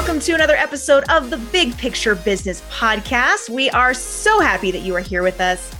welcome to another episode of the Big Picture Business Podcast. We are so happy that you are here with us.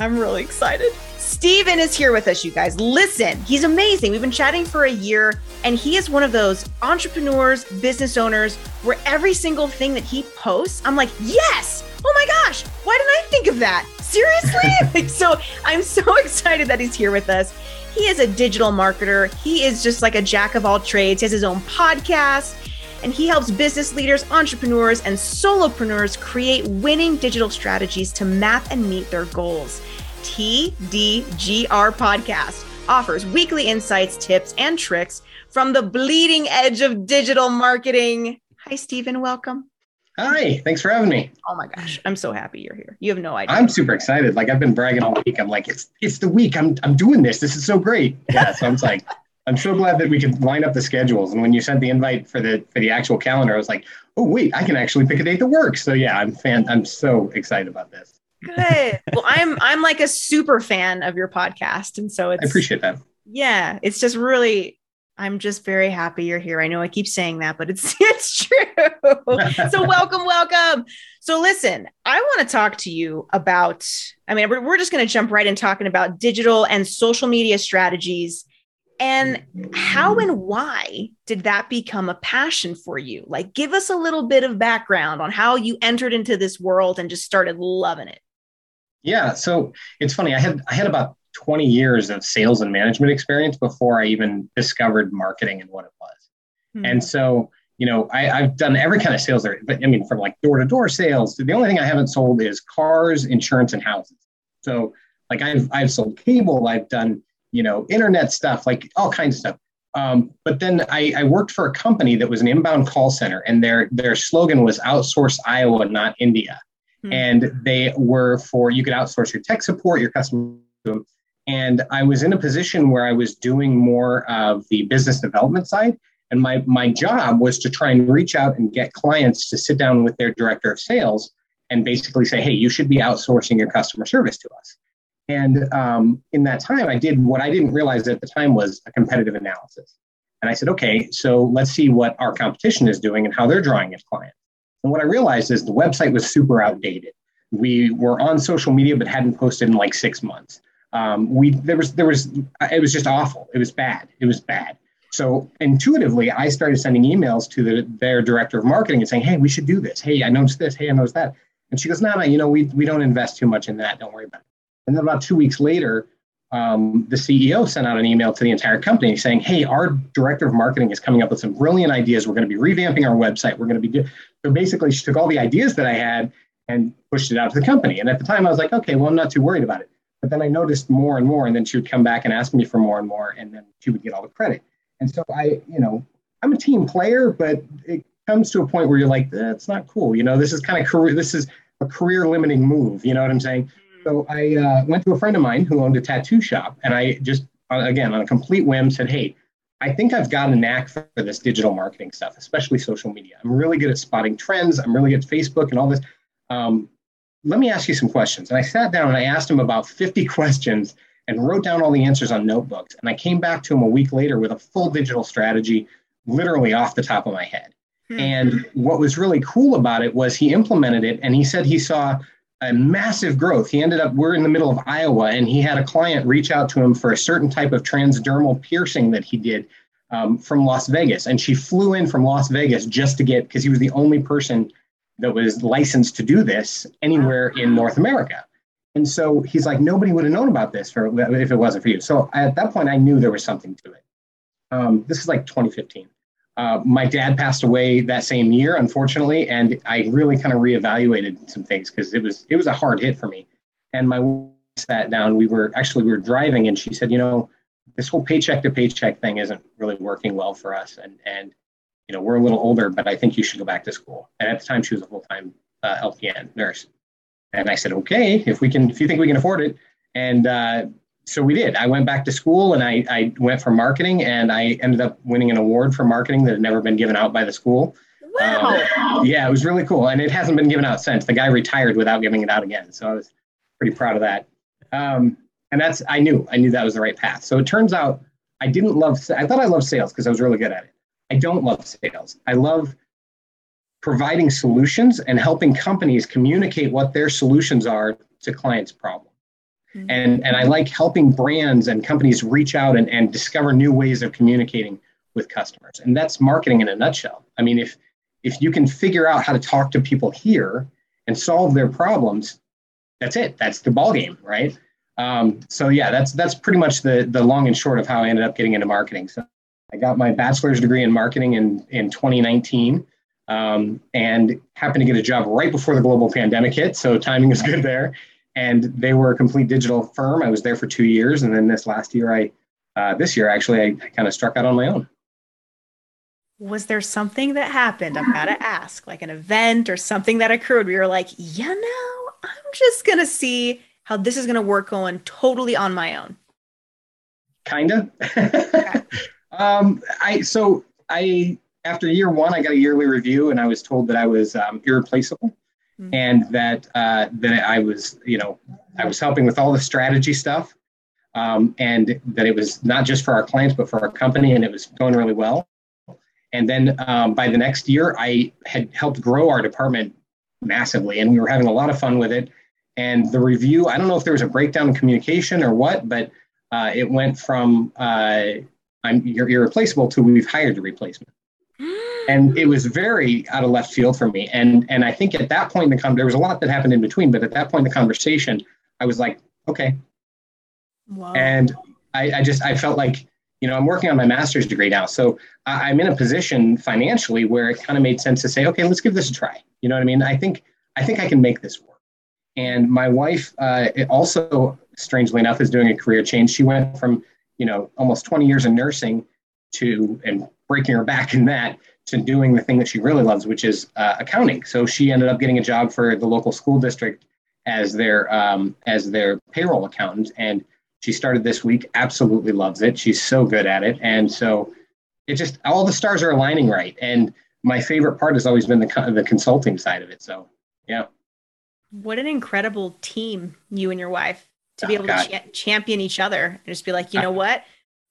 I'm really excited. Steven is here with us, you guys. Listen, he's amazing. We've been chatting for a year, and he is one of those entrepreneurs, business owners, where every single thing that he posts, I'm like, yes, oh my gosh, why didn't I think of that? Seriously? like, so I'm so excited that he's here with us. He is a digital marketer. He is just like a jack of all trades. He has his own podcast and he helps business leaders, entrepreneurs, and solopreneurs create winning digital strategies to map and meet their goals. TDGR Podcast offers weekly insights, tips, and tricks from the bleeding edge of digital marketing. Hi, Steven. Welcome. Hi, thanks for having me. Oh my gosh, I'm so happy you're here. You have no idea. I'm super excited. Like I've been bragging all week. I'm like, it's it's the week. I'm I'm doing this. This is so great. Yeah. So I'm like, I'm so glad that we could line up the schedules. And when you sent the invite for the for the actual calendar, I was like, oh wait, I can actually pick a date that works. So yeah, I'm fan. I'm so excited about this. Good. well, I'm I'm like a super fan of your podcast, and so it's. I appreciate that. Yeah, it's just really. I'm just very happy you're here. I know I keep saying that, but it's it's true. so welcome, welcome. So listen, I want to talk to you about. I mean, we're, we're just going to jump right in talking about digital and social media strategies and how and why did that become a passion for you? Like, give us a little bit of background on how you entered into this world and just started loving it. Yeah, so it's funny. I had I had about 20 years of sales and management experience before I even discovered marketing and what it was. Hmm. And so, you know, I, have done every kind of sales there, but I mean, from like door to door sales. The only thing I haven't sold is cars, insurance, and houses. So, like I've I've sold cable. I've done you know, internet stuff, like all kinds of stuff. Um, but then I, I, worked for a company that was an inbound call center, and their their slogan was "Outsource Iowa, not India." Hmm. And they were for you could outsource your tech support, your customer. And I was in a position where I was doing more of the business development side, and my my job was to try and reach out and get clients to sit down with their director of sales and basically say, "Hey, you should be outsourcing your customer service to us." And um, in that time, I did what I didn't realize at the time was a competitive analysis. And I said, okay, so let's see what our competition is doing and how they're drawing its clients. And what I realized is the website was super outdated. We were on social media but hadn't posted in like six months. Um, we there was there was it was just awful. It was bad. It was bad. So intuitively, I started sending emails to the, their director of marketing and saying, "Hey, we should do this. Hey, I noticed this. Hey, I noticed that." And she goes, "No, no, you know, we we don't invest too much in that. Don't worry about it." And then about two weeks later, um, the CEO sent out an email to the entire company saying, "Hey, our director of marketing is coming up with some brilliant ideas. We're going to be revamping our website. We're going to be do-. so basically she took all the ideas that I had and pushed it out to the company. And at the time, I was like, okay, well, I'm not too worried about it. But then I noticed more and more, and then she would come back and ask me for more and more, and then she would get all the credit. And so I, you know, I'm a team player, but it comes to a point where you're like, that's not cool. You know, this is kind of career. This is a career limiting move. You know what I'm saying? So I uh, went to a friend of mine who owned a tattoo shop, and I just, uh, again, on a complete whim, said, "Hey, I think I've got a knack for this digital marketing stuff, especially social media. I'm really good at spotting trends. I'm really good at Facebook and all this. Um, let me ask you some questions." And I sat down and I asked him about 50 questions and wrote down all the answers on notebooks. And I came back to him a week later with a full digital strategy, literally off the top of my head. Hmm. And what was really cool about it was he implemented it, and he said he saw a massive growth. He ended up, we're in the middle of Iowa, and he had a client reach out to him for a certain type of transdermal piercing that he did um, from Las Vegas. And she flew in from Las Vegas just to get, because he was the only person that was licensed to do this anywhere in North America. And so he's like, nobody would have known about this for, if it wasn't for you. So at that point, I knew there was something to it. Um, this is like 2015. Uh, my dad passed away that same year, unfortunately, and I really kind of reevaluated some things because it was it was a hard hit for me. And my wife sat down. We were actually we were driving, and she said, "You know, this whole paycheck to paycheck thing isn't really working well for us, and and you know we're a little older, but I think you should go back to school." And at the time, she was a full time uh, LPN nurse, and I said, "Okay, if we can, if you think we can afford it." And uh, so we did. I went back to school and I, I went for marketing and I ended up winning an award for marketing that had never been given out by the school. Wow. Um, yeah, it was really cool. And it hasn't been given out since. The guy retired without giving it out again. So I was pretty proud of that. Um, and that's, I knew, I knew that was the right path. So it turns out I didn't love, I thought I loved sales because I was really good at it. I don't love sales. I love providing solutions and helping companies communicate what their solutions are to clients' problems. Mm-hmm. And, and I like helping brands and companies reach out and, and discover new ways of communicating with customers. And that's marketing in a nutshell. I mean, if if you can figure out how to talk to people here and solve their problems, that's it. That's the ball game, right? Um, so yeah, that's that's pretty much the the long and short of how I ended up getting into marketing. So I got my bachelor's degree in marketing in in 2019, um, and happened to get a job right before the global pandemic hit. So timing is good there. And they were a complete digital firm. I was there for two years, and then this last year, I uh, this year actually, I, I kind of struck out on my own was there something that happened? I've got to ask, like an event or something that occurred We you're like, you know, I'm just going to see how this is going to work going totally on my own. Kind of. okay. um, I, so I, after year one, I got a yearly review and I was told that I was um, irreplaceable mm-hmm. and that, uh, that I was, you know, I was helping with all the strategy stuff. Um, and that it was not just for our clients, but for our company, and it was going really well. And then um, by the next year, I had helped grow our department massively, and we were having a lot of fun with it. And the review, I don't know if there was a breakdown in communication or what, but uh, it went from uh, I'm you're irreplaceable to we've hired a replacement. And it was very out of left field for me. And and I think at that point in the con- there was a lot that happened in between, but at that point in the conversation, I was like, okay. Wow. And I, I just I felt like you know, I'm working on my master's degree now. So I'm in a position financially where it kind of made sense to say, okay, let's give this a try. You know what I mean? I think, I think I can make this work. And my wife uh, also, strangely enough, is doing a career change. She went from, you know, almost 20 years in nursing to, and breaking her back in that, to doing the thing that she really loves, which is uh, accounting. So she ended up getting a job for the local school district as their um, as their payroll accountant, and she started this week, absolutely loves it. She's so good at it. And so it just, all the stars are aligning right. And my favorite part has always been the, the consulting side of it. So, yeah. What an incredible team, you and your wife, to be oh, able God. to cha- champion each other and just be like, you know what?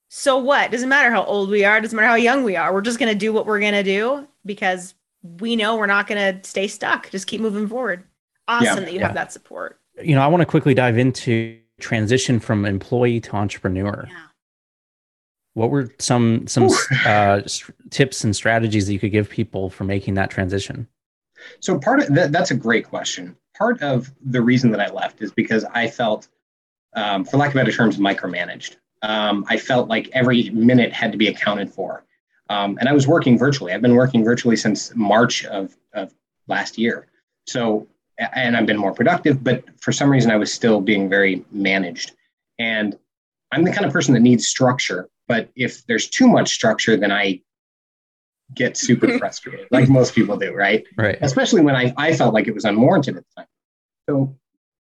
So what? Doesn't matter how old we are, doesn't matter how young we are. We're just going to do what we're going to do because we know we're not going to stay stuck. Just keep moving forward. Awesome yeah, that you yeah. have that support. You know, I want to quickly dive into transition from employee to entrepreneur. Yeah. What were some some uh, tips and strategies that you could give people for making that transition? So part of that, that's a great question. Part of the reason that I left is because I felt, um, for lack of better terms, micromanaged. Um, I felt like every minute had to be accounted for. Um, and I was working virtually. I've been working virtually since March of, of last year. So and I've been more productive, but for some reason I was still being very managed. And I'm the kind of person that needs structure, but if there's too much structure, then I get super frustrated, like most people do, right? Right. Especially when I, I felt like it was unwarranted at the time. So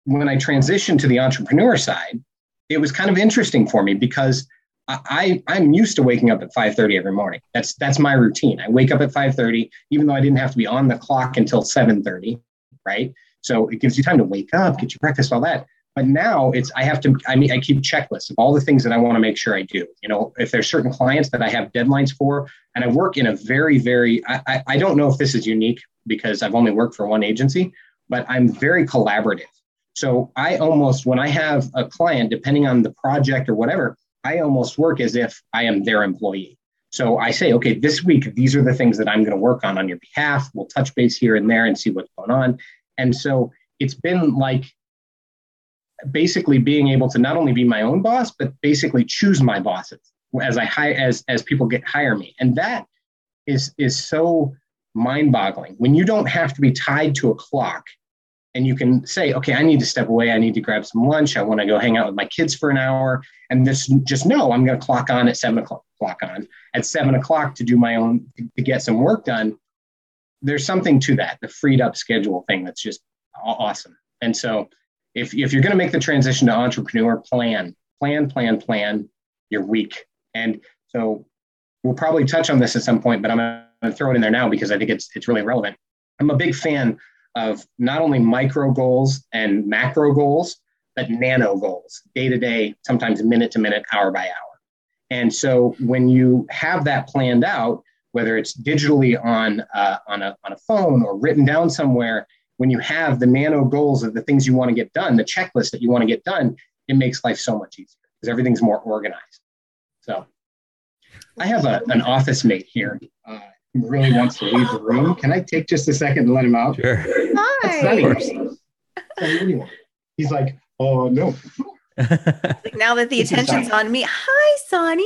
when I transitioned to the entrepreneur side, it was kind of interesting for me because I, I'm used to waking up at 5:30 every morning. That's that's my routine. I wake up at 5:30, even though I didn't have to be on the clock until 7:30 right? So it gives you time to wake up, get your breakfast, all that. But now it's I have to I mean I keep checklists of all the things that I want to make sure I do. You know, if there's certain clients that I have deadlines for, and I work in a very very I, I, I don't know if this is unique because I've only worked for one agency, but I'm very collaborative. So I almost when I have a client, depending on the project or whatever, I almost work as if I am their employee. So I say, okay, this week, these are the things that I'm going to work on on your behalf. We'll touch base here and there and see what's going on. And so it's been like basically being able to not only be my own boss, but basically choose my bosses as I hire as as people get hire me. And that is is so mind-boggling when you don't have to be tied to a clock and you can say, okay, I need to step away. I need to grab some lunch. I want to go hang out with my kids for an hour. And this just know I'm going to clock on at seven o'clock, clock on at seven o'clock to do my own, to get some work done. There's something to that, the freed up schedule thing that's just awesome. And so if, if you're going to make the transition to entrepreneur, plan, plan, plan, plan your week. And so we'll probably touch on this at some point, but I'm going to throw it in there now because I think it's, it's really relevant. I'm a big fan of not only micro goals and macro goals, but nano goals, day to day, sometimes minute to minute, hour by hour. And so when you have that planned out, whether it's digitally on uh, on a on a phone or written down somewhere. When you have the nano goals of the things you want to get done, the checklist that you want to get done, it makes life so much easier because everything's more organized. So, I have a, an office mate here uh, really wants to leave the room. Can I take just a second and let him out? Sure. Hi. He's like, oh no. Like, now that the This is attention's on me, hi, Sonny.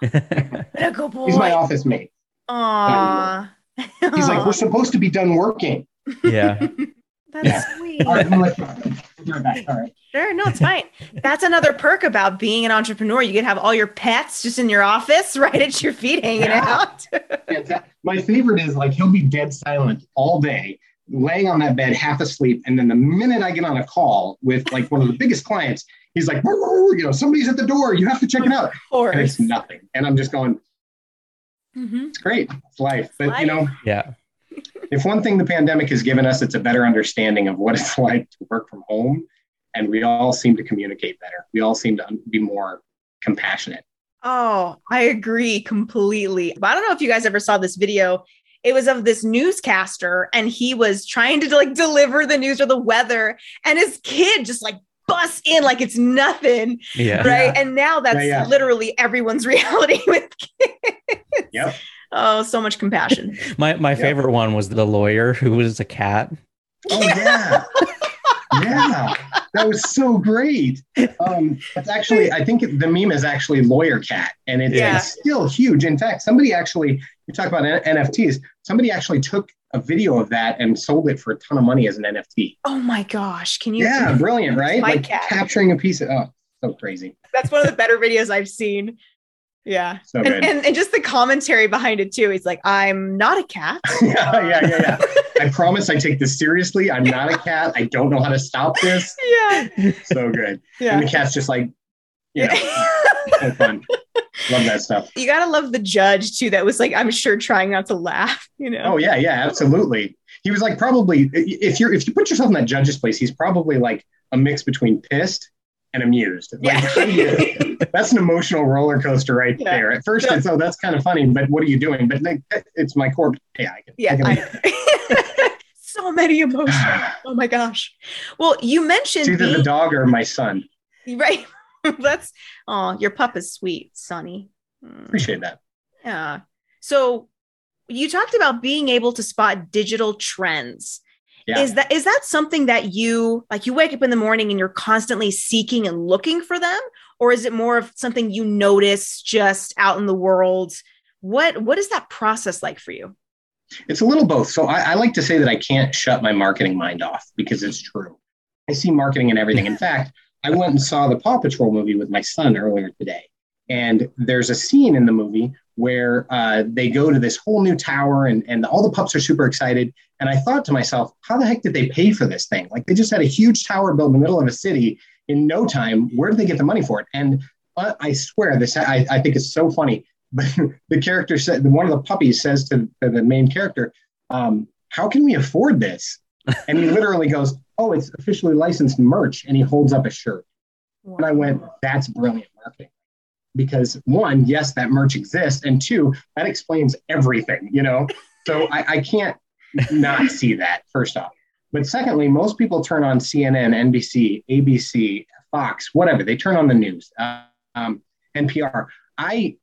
A good boy. He's my office mate. Aw. He's like, we're supposed to be done working. yeah. That's Yeah. sweet. All right, let you- I'll be right back. All right. Sure, no, it's fine. That's another perk about being an entrepreneur. You can have all your pets just in your office, right at your feet, hanging Yeah. out. Fanta- My favorite is like he'll be dead silent all day, laying on that bed, half asleep, and then the minute I get on a call with like one of the biggest clients, he's like, you know, somebody's at the door. You have to check it out, Of and it's nothing. And I'm just going, Mhm. it's great, it's life. But you know, Yeah. If one thing the pandemic has given us, it's a better understanding of what it's like to work from home, and we all seem to communicate better. We all seem to be more compassionate. Oh, I agree completely. But I don't know if you guys ever saw this video. It was of this newscaster, and he was trying to like deliver the news or the weather, and his kid just like busts in like it's nothing, Yeah. right? And now that's Yeah, yeah. literally everyone's reality with kids. Yep. Oh, so much compassion. My my Yep. favorite one was the lawyer who was a cat. Oh yeah. yeah. That was so great. Um, it's actually, I think the meme is actually Lawyer Cat, and it's, Yeah. it's still huge. In fact, somebody actually, you talk about N- NFTs, somebody actually took a video of that and sold it for a ton of money as an NFT. Oh my gosh. Can you? Yeah, brilliant, right? My like cat. capturing a piece of, oh, so crazy. That's one of the better videos I've seen. Yeah. So And, good. and, and just the commentary behind it too. He's like, I'm not a cat. yeah, yeah, yeah, yeah. I promise I take this seriously. I'm not a cat. I don't know how to stop this. yeah. So good. Yeah. And the cat's just like, you know, so fun. Love that stuff. you gotta love the judge too. That was like, I'm sure trying not to laugh, you know? Oh yeah, yeah, absolutely. He was like probably if you're if you put yourself in that judge's place, he's probably like a mix between pissed and amused. Like, Yeah. how do you- that's an emotional roller coaster right Yeah. there. At first, Yeah. it's oh that's kind of funny, but what are you doing? But like, it's my core. Yeah, I can. Yeah. I can- I- so many emotions. Oh my gosh. Well, you mentioned it's either the being- dog or my son. right. That's oh, your pup is sweet, Sonny. Mm. Appreciate that. Yeah. So you talked about being able to spot digital trends. Yeah. Is that is that something that you like you wake up in the morning and you're constantly seeking and looking for them or is it more of something you notice just out in the world? What what is that process like for you? It's a little both. So I, I like to say that I can't shut my marketing mind off because it's true. I see marketing in everything. In fact, I went and saw the Paw Patrol movie with my son earlier today. And there's a scene in the movie where uh, they go to this whole new tower and, and all the pups are super excited. And I thought to myself, how the heck did they pay for this thing? Like they just had a huge tower built in the middle of a city in no time. Where did they get the money for it? And uh, I swear this, I, I think it's so funny. But the character said, one of the puppies says to, to the main character, um, how can we afford this? And he literally goes, oh, it's officially licensed merch. And he holds up a shirt. And I went, that's brilliant marketing. Because one, yes, that merch exists. And two, that explains everything, you know? So I, I can't not see that, first off. But secondly, most people turn on CNN, NBC, ABC, Fox, whatever. They turn on the news, uh, um, NPR. I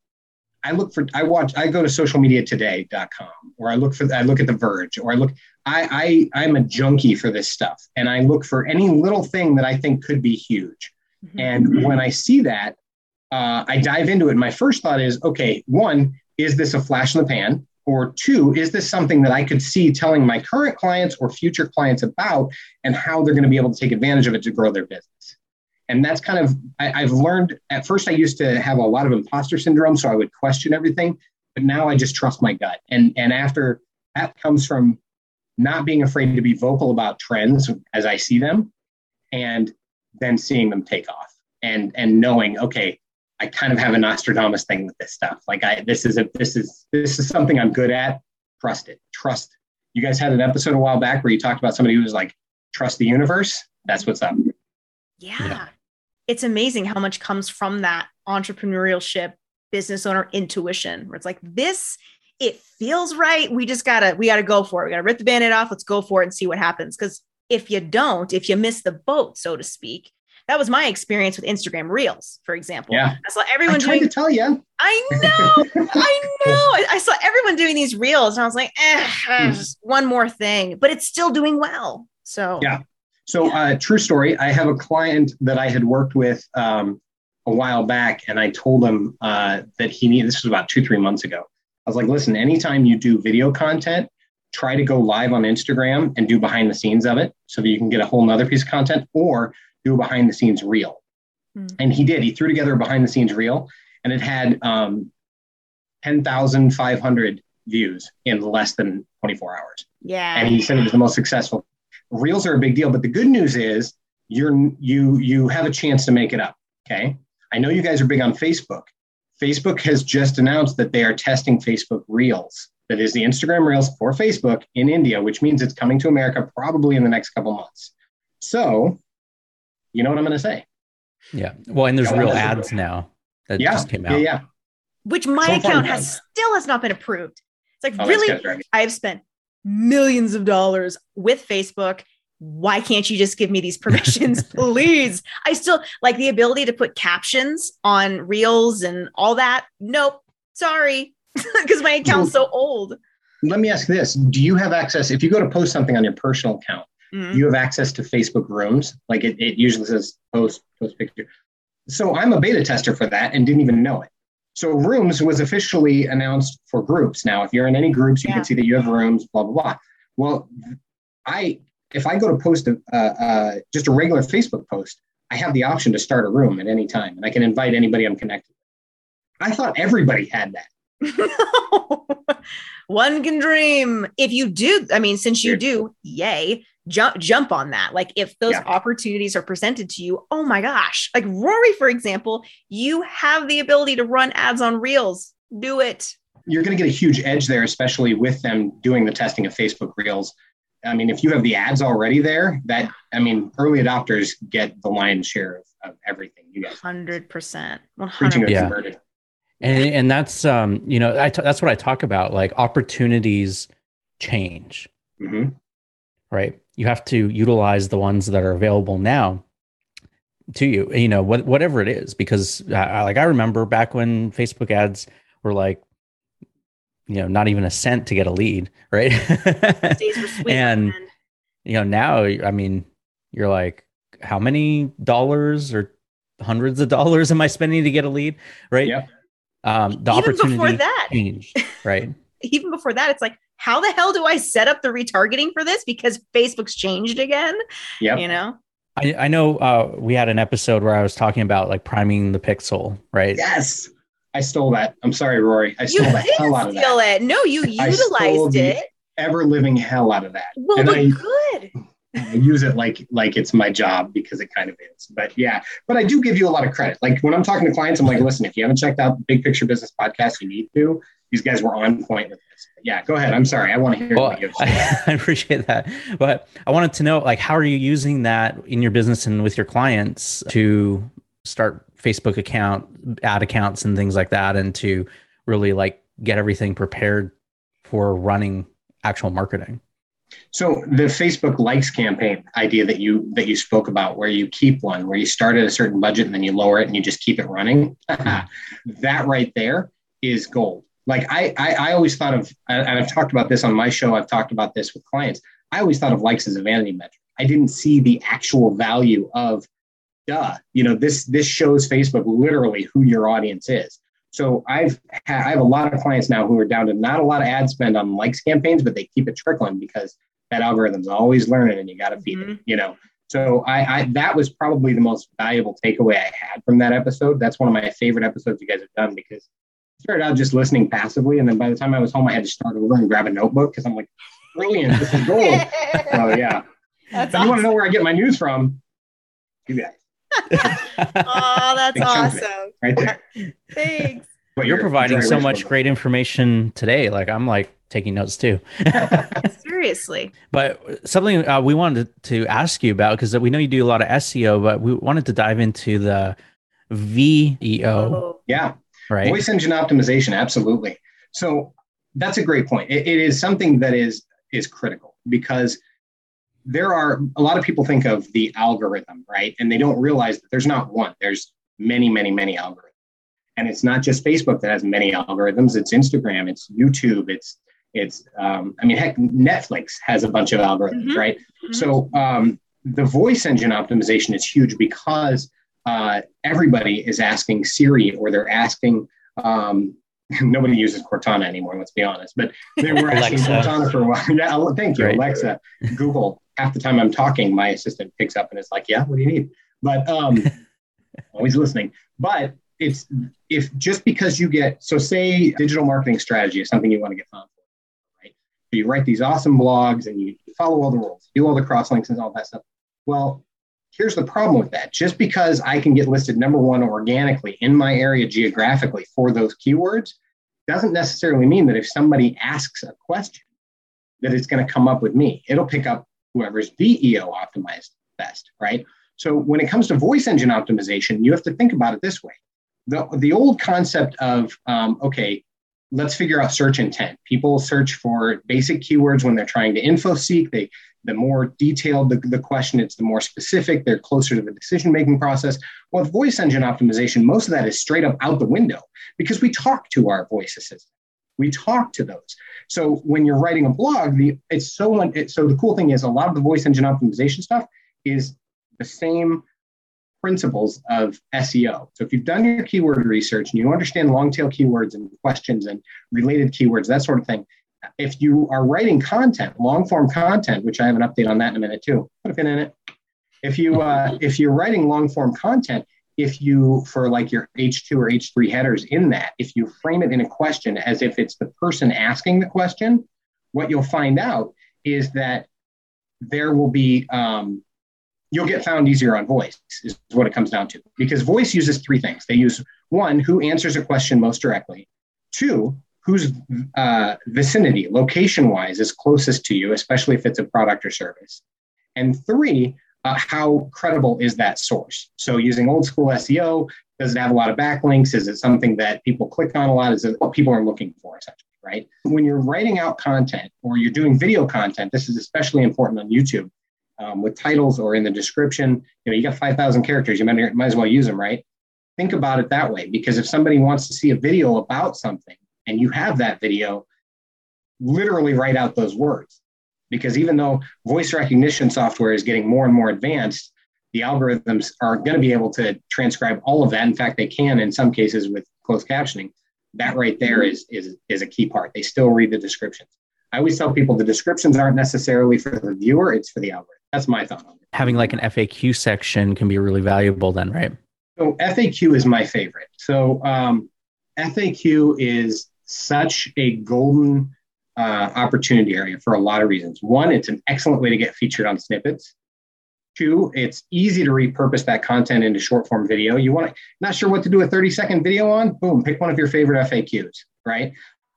I look for I watch I go to socialmediatoday.com or I look for I look at the Verge or I look I I I'm a junkie for this stuff and I look for any little thing that I think could be huge. Mhm. And when I see that, uh, I dive into it. My first thought is, okay, one, is this a flash in the pan? Or two, is this something that I could see telling my current clients or future clients about and how they're going to be able to take advantage of it to grow their business? And that's kind of, I, I've learned at first, I used to have a lot of imposter syndrome, so I would question everything. But now I just trust my gut. And, and after that comes from not being afraid to be vocal about trends as I see them and then seeing them take off and and knowing okay i kind of have a nostradamus thing with this stuff like i this is a this is this is something i'm good at trust it trust you guys had an episode a while back where you talked about somebody who was like trust the universe that's what's up Yeah. Yeah. It's amazing how much comes from that entrepreneurship, business owner intuition, where it's like, this it feels right. We just gotta we gotta go for it. We gotta rip the band-aid off. Let's go for it and see what happens. Because if you don't, if you miss the boat, so to speak, that was my experience with Instagram Reels, for example. Yeah. I saw everyone I tried doing. to tell you. I know, I know. I, I saw everyone doing these reels, and I was like, eh, Hmm. just one more thing, but it's still doing well. So Yeah. So, uh, true story. I have a client that I had worked with um, a while back, and I told him uh, that he needed. This was about two, three months ago. I was like, "Listen, anytime you do video content, try to go live on Instagram and do behind the scenes of it, so that you can get a whole nother piece of content, or do a behind the scenes reel." Hmm. And he did. He threw together a behind the scenes reel, and it had um, ten thousand five hundred views in less than twenty four hours yeah, and he said it was the most successful. Reels are a big deal, but the good news is you're you you have a chance to make it up. Okay, I know you guys are big on Facebook. Facebook has just announced that they are testing Facebook Reels. That is the Instagram Reels for Facebook in India, which means it's coming to America probably in the next couple months. So, you know what I'm going to say? Yeah. Well, and there's Yeah, real that's- ads now that Yeah, just came out. yeah. yeah. which my So far, account done. has still has not been approved. It's like Oh, really, good, right? I've spent millions of dollars with Facebook. Why can't you just give me these permissions, please? I still like the ability to put captions on reels and all that. Nope, sorry, because my account's so old. Let me ask this: Do you have access? If you go to post something on your personal account, Mhm. you have access to Facebook rooms. Like it, it usually says post post picture. So I'm a beta tester for that and didn't even know it. So rooms was officially announced for groups. Now, if you're in any groups, you Yeah. can see that you have rooms. Blah blah blah. Well, I if I go to post a uh, uh, just a regular Facebook post, I have the option to start a room at any time, and I can invite anybody I'm connected. with. I thought everybody had that. One can dream. If you do, I mean, since you do, yay, jump jump on that. Like if those Yeah. opportunities are presented to you, oh my gosh. Like Rory, for example, you have the ability to run ads on Reels. Do it. you're going to get a huge edge there, especially with them doing the testing of Facebook Reels. I mean, if you have the ads already there, that I mean, early adopters get the lion's share of, of everything. You guys Hundred percent. One preaching hundred. to Yeah. converted. and and that's um you know I t- that's what I talk about like opportunities change hmm right you have to utilize the ones that are available now to you you know what, whatever it is because I, I- like I remember back when Facebook ads were like you know not even a cent to get a lead right sweet. and man. you know now I mean you're like how many dollars or hundreds of dollars am I spending to get a lead right Yep. um the Even opportunity before that, changed right even before that, it's like, how the hell do I set up the retargeting for this? Because Facebook's changed again. Yeah. You know? I, I know uh, we had an episode where I was talking about like priming the pixel, right? Yes, I stole that. I'm sorry, Rory. I You stole the didn't hell out of steal it. No, you I stole utilized it. Ever living hell out of that. Well, and but I, good. I use it like like it's my job because it kind of is. But yeah, but I do give you a lot of credit. Like when I'm talking to clients, I'm like, listen, if you haven't checked out the Big Picture Business podcast, you need to. These guys were on point with this. Yeah, go ahead. I'm sorry. I want to hear Well, what you have to. I, I appreciate that, but I wanted to know like how are you using that in your business and with your clients to start Facebook account, ad accounts, and things like that, and to really like get everything prepared for running actual marketing. So the Facebook likes campaign idea that you that you spoke about, where you keep one, where you start at a certain budget and then you lower it and you just keep it running. Mm-hmm. that right there is gold. Like I, I, I always thought of, and I've talked about this on my show. I've talked about this with clients. I always thought of likes as a vanity metric. I didn't see the actual value of, duh, you know, this this shows Facebook literally who your audience is. So I've ha- I have a lot of clients now who are down to not a lot of ad spend on likes campaigns, but they keep it trickling because that algorithm's always learning and you got to feed it, mm-hmm. you know. So I, I that was probably the most valuable takeaway I had from that episode. That's one of my favorite episodes you guys have done because started out just listening passively, and then by the time I was home, I had to start over and grab a notebook because I'm like, brilliant, this is gold. so yeah, That's if you want to know where I get my news from, you guys Oh, that's Big chunk of it. awesome. right there. Thanks. But You're providing so much book. great information today. Like I'm like taking notes too. Seriously. But something uh, we wanted to ask you about because we know you do a lot of SEO, but we wanted to dive into the VEO, Oh, Yeah, right? voice engine optimization, absolutely. So that's a great point. It, it is something that is is critical because there are a lot of people think of the algorithm, right? And they don't realize that there's not one. There's many, many, many algorithms. And it's not just Facebook that has many algorithms. It's Instagram, it's YouTube, it's it's um, I mean, heck, Netflix has a bunch of algorithms, mm-hmm. right? Mm-hmm. So um, the voice engine optimization is huge because uh, everybody is asking Siri or they're asking um, nobody uses Cortana anymore, let's be honest. But they were asking Cortana for a while. yeah, thank you, Alexa. Google. Half the time I'm talking, my assistant picks up and is like, "Yeah, what do you need?" But um, always listening. But it's if just because you get so say digital marketing strategy is something you want to get found for, right? So you write these awesome blogs and you follow all the rules, do all the cross links and all that stuff. Well, here's the problem with that. Just because I can get listed number one organically in my area geographically for those keywords doesn't necessarily mean that if somebody asks a question, that it's going to come up with me. It'll pick up whoever's VEO optimized best, right? So when it comes to voice engine optimization, you have to think about it this way. The, the old concept of, um, okay, let's figure out search intent. People search for basic keywords when they're trying to info seek. They the more detailed the, the question, it's the more specific. They're closer to the decision making process. Well, with voice engine optimization, most of that is straight up out the window because we talk to our voice assistant. We talk to those. So when you're writing a blog, the it's so it, so the cool thing is a lot of the voice engine optimization stuff is the same principles of SEO. So if you've done your keyword research and you understand long tail keywords and questions and related keywords, that sort of thing, if you are writing content, long form content, which I have an update on that in a minute too, put a pin in it. If you uh, if you're writing long form content, if you for like your H2 or H3 headers in that, if you frame it in a question as if it's the person asking the question, what you'll find out is that there will be um, you'll get found easier on voice is what it comes down to. Because voice uses three things. They use one who answers a question most directly. Two whose uh, vicinity, location wise, is closest to you, especially if it's a product or service. And three, uh, how credible is that source? So, using old school SEO, does it have a lot of backlinks? Is it something that people click on a lot? Is it what people are looking for, essentially, right? When you're writing out content or you're doing video content, this is especially important on YouTube um, with titles or in the description. You know, you got 5,000 characters, you might, might as well use them, right? Think about it that way because if somebody wants to see a video about something, and you have that video, literally write out those words. Because even though voice recognition software is getting more and more advanced, the algorithms are going to be able to transcribe all of that. In fact, they can in some cases with closed captioning. That right there is, is, is a key part. They still read the descriptions. I always tell people the descriptions aren't necessarily for the viewer, it's for the algorithm. That's my thought on it. Having like an FAQ section can be really valuable then, right? So FAQ is my favorite. So um, FAQ is such a golden uh, opportunity area for a lot of reasons. One, it's an excellent way to get featured on snippets. Two, it's easy to repurpose that content into short form video. You want to, not sure what to do a 30 second video on? Boom, pick one of your favorite FAQs, right?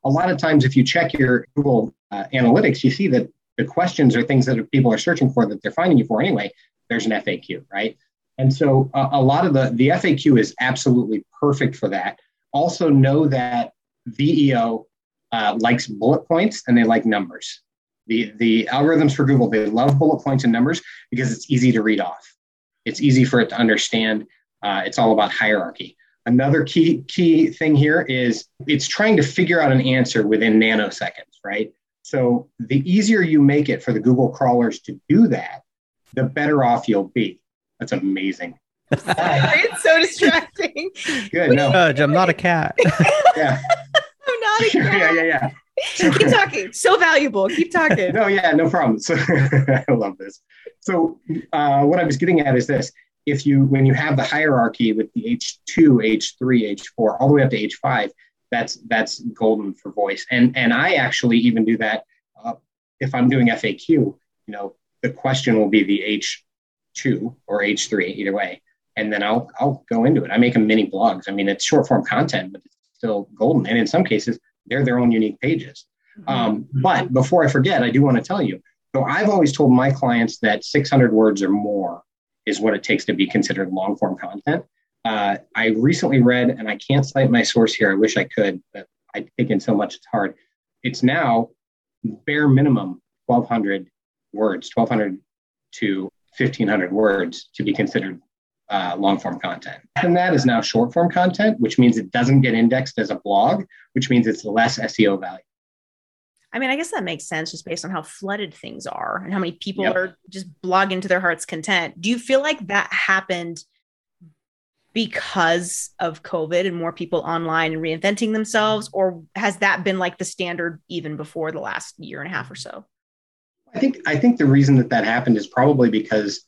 A lot of times, if you check your Google uh, Analytics, you see that the questions are things that people are searching for that they're finding you for anyway. There's an FAQ, right? And so uh, a lot of the, the FAQ is absolutely perfect for that. Also, know that VEO uh, likes bullet points and they like numbers. The, the algorithms for Google, they love bullet points and numbers because it's easy to read off. It's easy for it to understand. Uh, it's all about hierarchy. Another key key thing here is it's trying to figure out an answer within nanoseconds, right? So the easier you make it for the Google crawlers to do that, the better off you'll be. That's amazing. it's so distracting. Good. No, Judge, I'm not a cat. yeah. I'm not a yeah, yeah, yeah. Keep talking. So valuable. Keep talking. no, yeah, no problem. So I love this. So uh, what I was getting at is this: if you when you have the hierarchy with the H two, H three, H four, all the way up to H five, that's that's golden for voice. And and I actually even do that uh, if I'm doing FAQ. You know, the question will be the H two or H three, either way and then I'll I'll go into it. I make them mini blogs. I mean, it's short form content, but it's still golden. And in some cases, they're their own unique pages. Mm-hmm. Um, but before I forget, I do want to tell you. So I've always told my clients that 600 words or more is what it takes to be considered long form content. Uh, I recently read, and I can't cite my source here. I wish I could, but I take in so much it's hard. it's now bare minimum 1200 words 1200 to 1500 words to be considered uh, long form content and that is now short form content which means it doesn't get indexed as a blog which means it's less seo value I mean, I guess that makes sense just based on how flooded things are and how many people yep. are just blogging to their heart's content. Do you feel like that happened because of COVID and more people online and reinventing themselves? Or has that been like the standard even before the last year and a half or so? I think I think the reason that that happened is probably because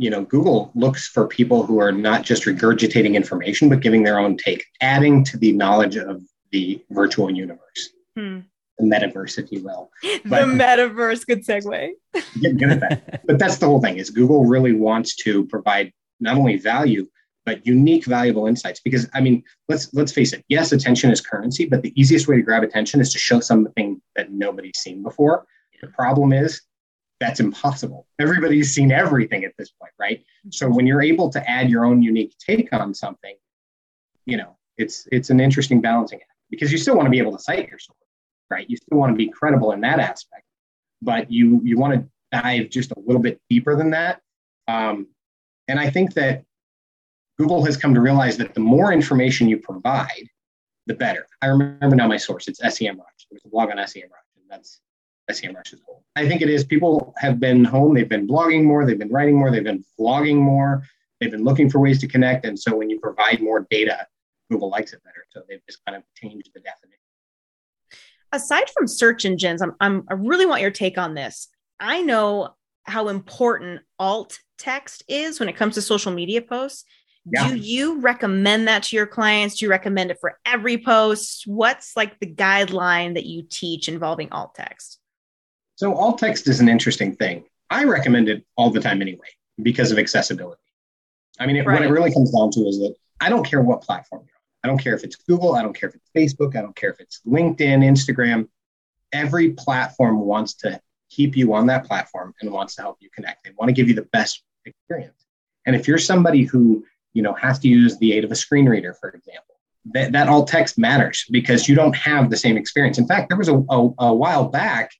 you know Google looks for people who are not just regurgitating information but giving their own take, adding to the knowledge of the virtual universe. Hmm the metaverse, if you will. But, the metaverse, good segue. get good at that. But that's the whole thing is Google really wants to provide not only value, but unique, valuable insights. Because I mean, let's let's face it, yes, attention is currency, but the easiest way to grab attention is to show something that nobody's seen before. The problem is that's impossible. Everybody's seen everything at this point, right? So when you're able to add your own unique take on something, you know, it's it's an interesting balancing act because you still want to be able to cite your source right? You still want to be credible in that aspect, but you you want to dive just a little bit deeper than that. Um, and I think that Google has come to realize that the more information you provide, the better. I remember now my source, it's SEMrush. There's a blog on SEMrush, and that's SEMrush's goal. I think it is people have been home, they've been blogging more, they've been writing more, they've been vlogging more, they've been looking for ways to connect. And so when you provide more data, Google likes it better. So they've just kind of changed the definition aside from search engines, I'm, I'm I really want your take on this. I know how important alt text is when it comes to social media posts. Yeah. Do you recommend that to your clients? Do you recommend it for every post? What's like the guideline that you teach involving alt text? So, alt text is an interesting thing. I recommend it all the time anyway because of accessibility. I mean, it, right. what it really comes down to is that I don't care what platform you're on. I don't care if it's Google, I don't care if it's Facebook, I don't care if it's LinkedIn, Instagram. Every platform wants to keep you on that platform and wants to help you connect. They want to give you the best experience. And if you're somebody who, you know, has to use the aid of a screen reader, for example, that, that alt text matters because you don't have the same experience. In fact, there was a, a, a while back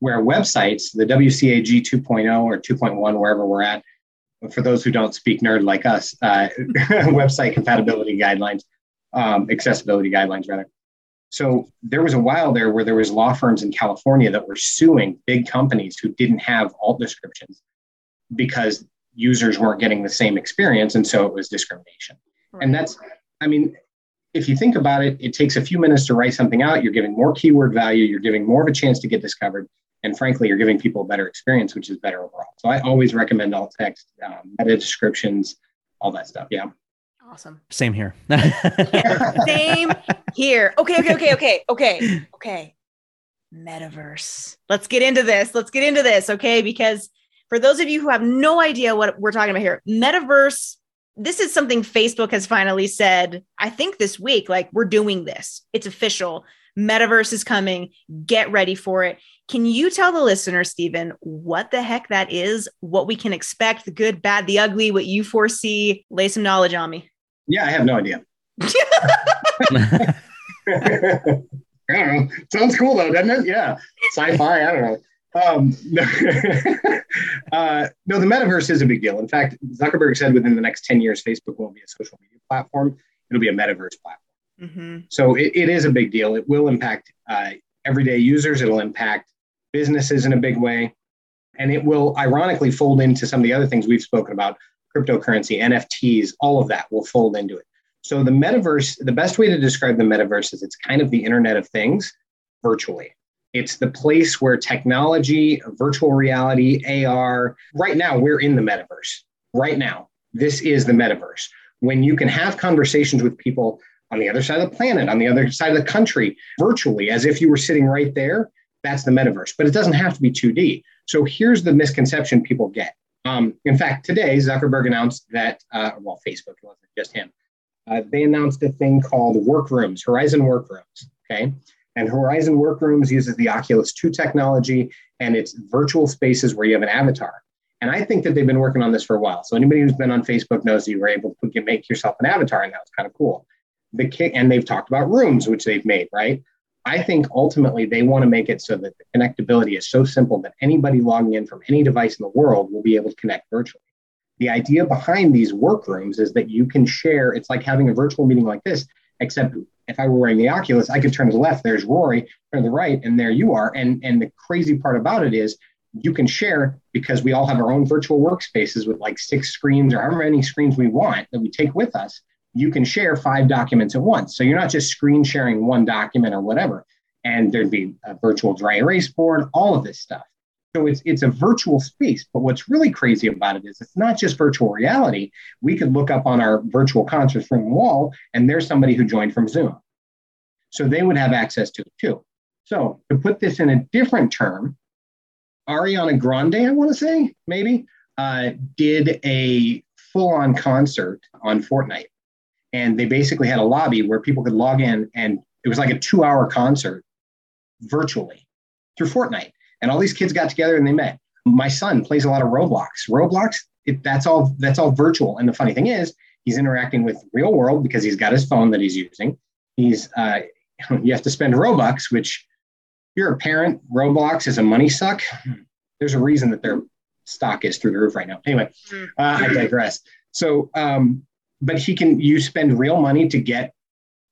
where websites, the WCAG 2.0 or 2.1, wherever we're at, for those who don't speak nerd like us, uh, website compatibility guidelines um, accessibility guidelines rather. So there was a while there where there was law firms in California that were suing big companies who didn't have alt descriptions because users weren't getting the same experience, and so it was discrimination. Right. And that's, I mean, if you think about it, it takes a few minutes to write something out. You're giving more keyword value. You're giving more of a chance to get discovered, and frankly, you're giving people a better experience, which is better overall. So I always recommend alt text, um, meta descriptions, all that stuff. Yeah. Awesome. Same here. Same here. Okay, okay, okay, okay, okay, okay. Metaverse. Let's get into this. Let's get into this, okay? Because for those of you who have no idea what we're talking about here, metaverse, this is something Facebook has finally said, I think this week, like we're doing this. It's official. Metaverse is coming. Get ready for it. Can you tell the listener, Steven, what the heck that is, what we can expect, the good, bad, the ugly, what you foresee? Lay some knowledge on me. Yeah, I have no idea. I don't know. Sounds cool though, doesn't it? Yeah. Sci-fi. I don't know. Um, no, uh, no, the metaverse is a big deal. In fact, Zuckerberg said within the next 10 years, Facebook won't be a social media platform. It'll be a metaverse platform. Mm-hmm. So it, it is a big deal. It will impact uh, everyday users. It'll impact businesses in a big way. And it will ironically fold into some of the other things we've spoken about cryptocurrency, NFTs, all of that will fold into it. So the metaverse, the best way to describe the metaverse is it's kind of the Internet of Things virtually. It's the place where technology, virtual reality, AR, right now we're in the metaverse. Right now, this is the metaverse. When you can have conversations with people on the other side of the planet, on the other side of the country, virtually, as if you were sitting right there, that's the metaverse. But it doesn't have to be 2D. So here's the misconception people get um, in fact, today Zuckerberg announced that, uh, well, Facebook wasn't just him. Uh, they announced a thing called Workrooms, Horizon Workrooms. Okay, and Horizon Workrooms uses the Oculus 2 technology, and it's virtual spaces where you have an avatar. And I think that they've been working on this for a while. So anybody who's been on Facebook knows that you were able to make yourself an avatar, and that was kind of cool. The and they've talked about rooms, which they've made, right? I think ultimately they want to make it so that the connectability is so simple that anybody logging in from any device in the world will be able to connect virtually. The idea behind these workrooms is that you can share, it's like having a virtual meeting like this, except if I were wearing the Oculus, I could turn to the left, there's Rory, turn to the right, and there you are. And, and the crazy part about it is you can share because we all have our own virtual workspaces with like six screens or however many screens we want that we take with us. You can share five documents at once. So you're not just screen sharing one document or whatever. And there'd be a virtual dry erase board, all of this stuff. So it's it's a virtual space. But what's really crazy about it is it's not just virtual reality. We could look up on our virtual conference room wall, and there's somebody who joined from Zoom. So they would have access to it too. So to put this in a different term, Ariana Grande, I want to say, maybe, uh, did a full on concert on Fortnite. And they basically had a lobby where people could log in, and it was like a two hour concert virtually through Fortnite. And all these kids got together and they met. My son plays a lot of Roblox. Roblox, it, that's all that's all virtual. And the funny thing is, he's interacting with real world because he's got his phone that he's using. He's uh, you have to spend Robux, which if you're a parent, Roblox is a money suck. There's a reason that their stock is through the roof right now. Anyway, uh, I digress. So, um, but he can, you spend real money to get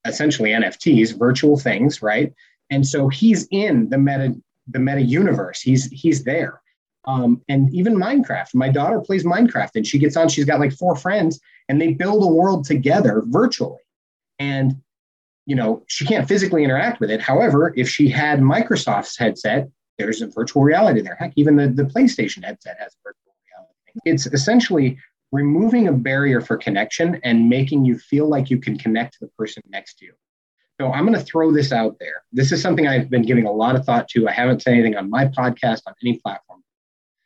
essentially NFTs, virtual things, right? And so he's in the meta, the meta universe. He's he's there. Um, and even Minecraft. My daughter plays Minecraft, and she gets on. She's got like four friends, and they build a world together virtually. And you know, she can't physically interact with it. However, if she had Microsoft's headset, there's a virtual reality there. Heck, even the, the PlayStation headset has virtual reality. It's essentially removing a barrier for connection and making you feel like you can connect to the person next to you. So I'm going to throw this out there. This is something I've been giving a lot of thought to. I haven't said anything on my podcast on any platform.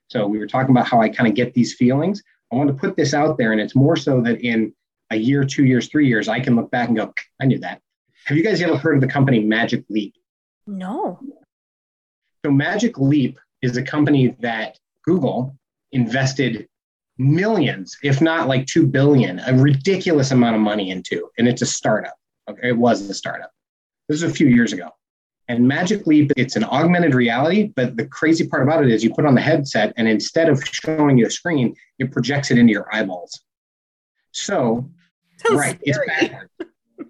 So we were talking about how I kind of get these feelings. I want to put this out there, and it's more so that in a year, two years, three years, I can look back and go, I knew that. Have you guys ever heard of the company Magic Leap? No. So Magic Leap is a company that Google invested millions, if not like 2 billion, a ridiculous amount of money into. And it's a startup. Okay, it was a startup. This was a few years ago. And Magic Leap, it's an augmented reality, but the crazy part about it is you put on the headset and instead of showing you a screen, it projects it into your eyeballs. So, right, it's bad.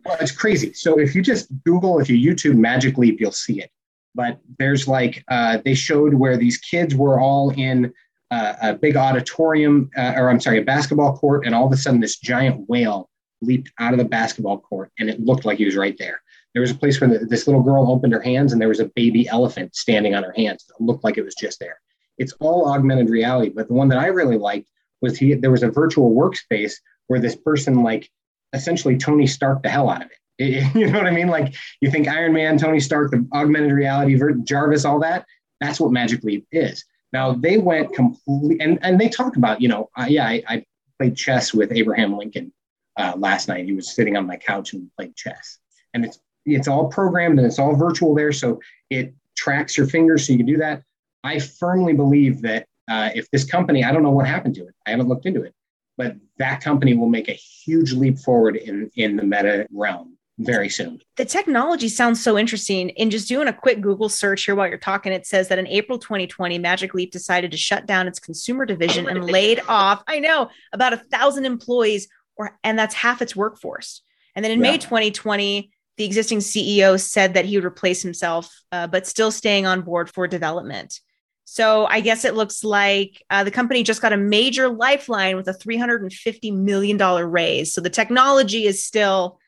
well, it's crazy. So if you just Google, if you YouTube Magic Leap, you'll see it. But there's like uh, they showed where these kids were all in a big auditorium, uh, or I'm sorry, a basketball court, and all of a sudden this giant whale leaped out of the basketball court, and it looked like he was right there. There was a place where the, this little girl opened her hands, and there was a baby elephant standing on her hands. It looked like it was just there. It's all augmented reality, but the one that I really liked was he. There was a virtual workspace where this person like essentially Tony Stark the hell out of it. You know what I mean? Like you think Iron Man, Tony Stark, the augmented reality, Jarvis, all that. That's what Magic Leap is. Now they went completely, and, and they talk about, you know, yeah, I, I, played chess with Abraham Lincoln uh, last night. He was sitting on my couch and played chess, and it's it's all programmed and it's all virtual there, so it tracks your fingers, so you can do that. I firmly believe that uh, if this company, I don't know what happened to it, I haven't looked into it, but that company will make a huge leap forward in in the meta realm very soon. The technology sounds so interesting. In just doing a quick Google search here while you're talking, it says that in April 2020, Magic Leap decided to shut down its consumer division and laid off, I know, about a thousand employees, or and that's half its workforce. And then in yeah. May 2020, the existing CEO said that he would replace himself, uh, but still staying on board for development. So I guess it looks like uh, the company just got a major lifeline with a $350 million raise. So the technology is still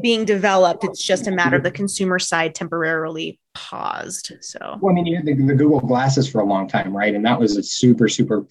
being developed. It's just a matter of the consumer side temporarily paused. So, well, I mean, you had the, the Google Glasses for a long time, right? And that was a super, super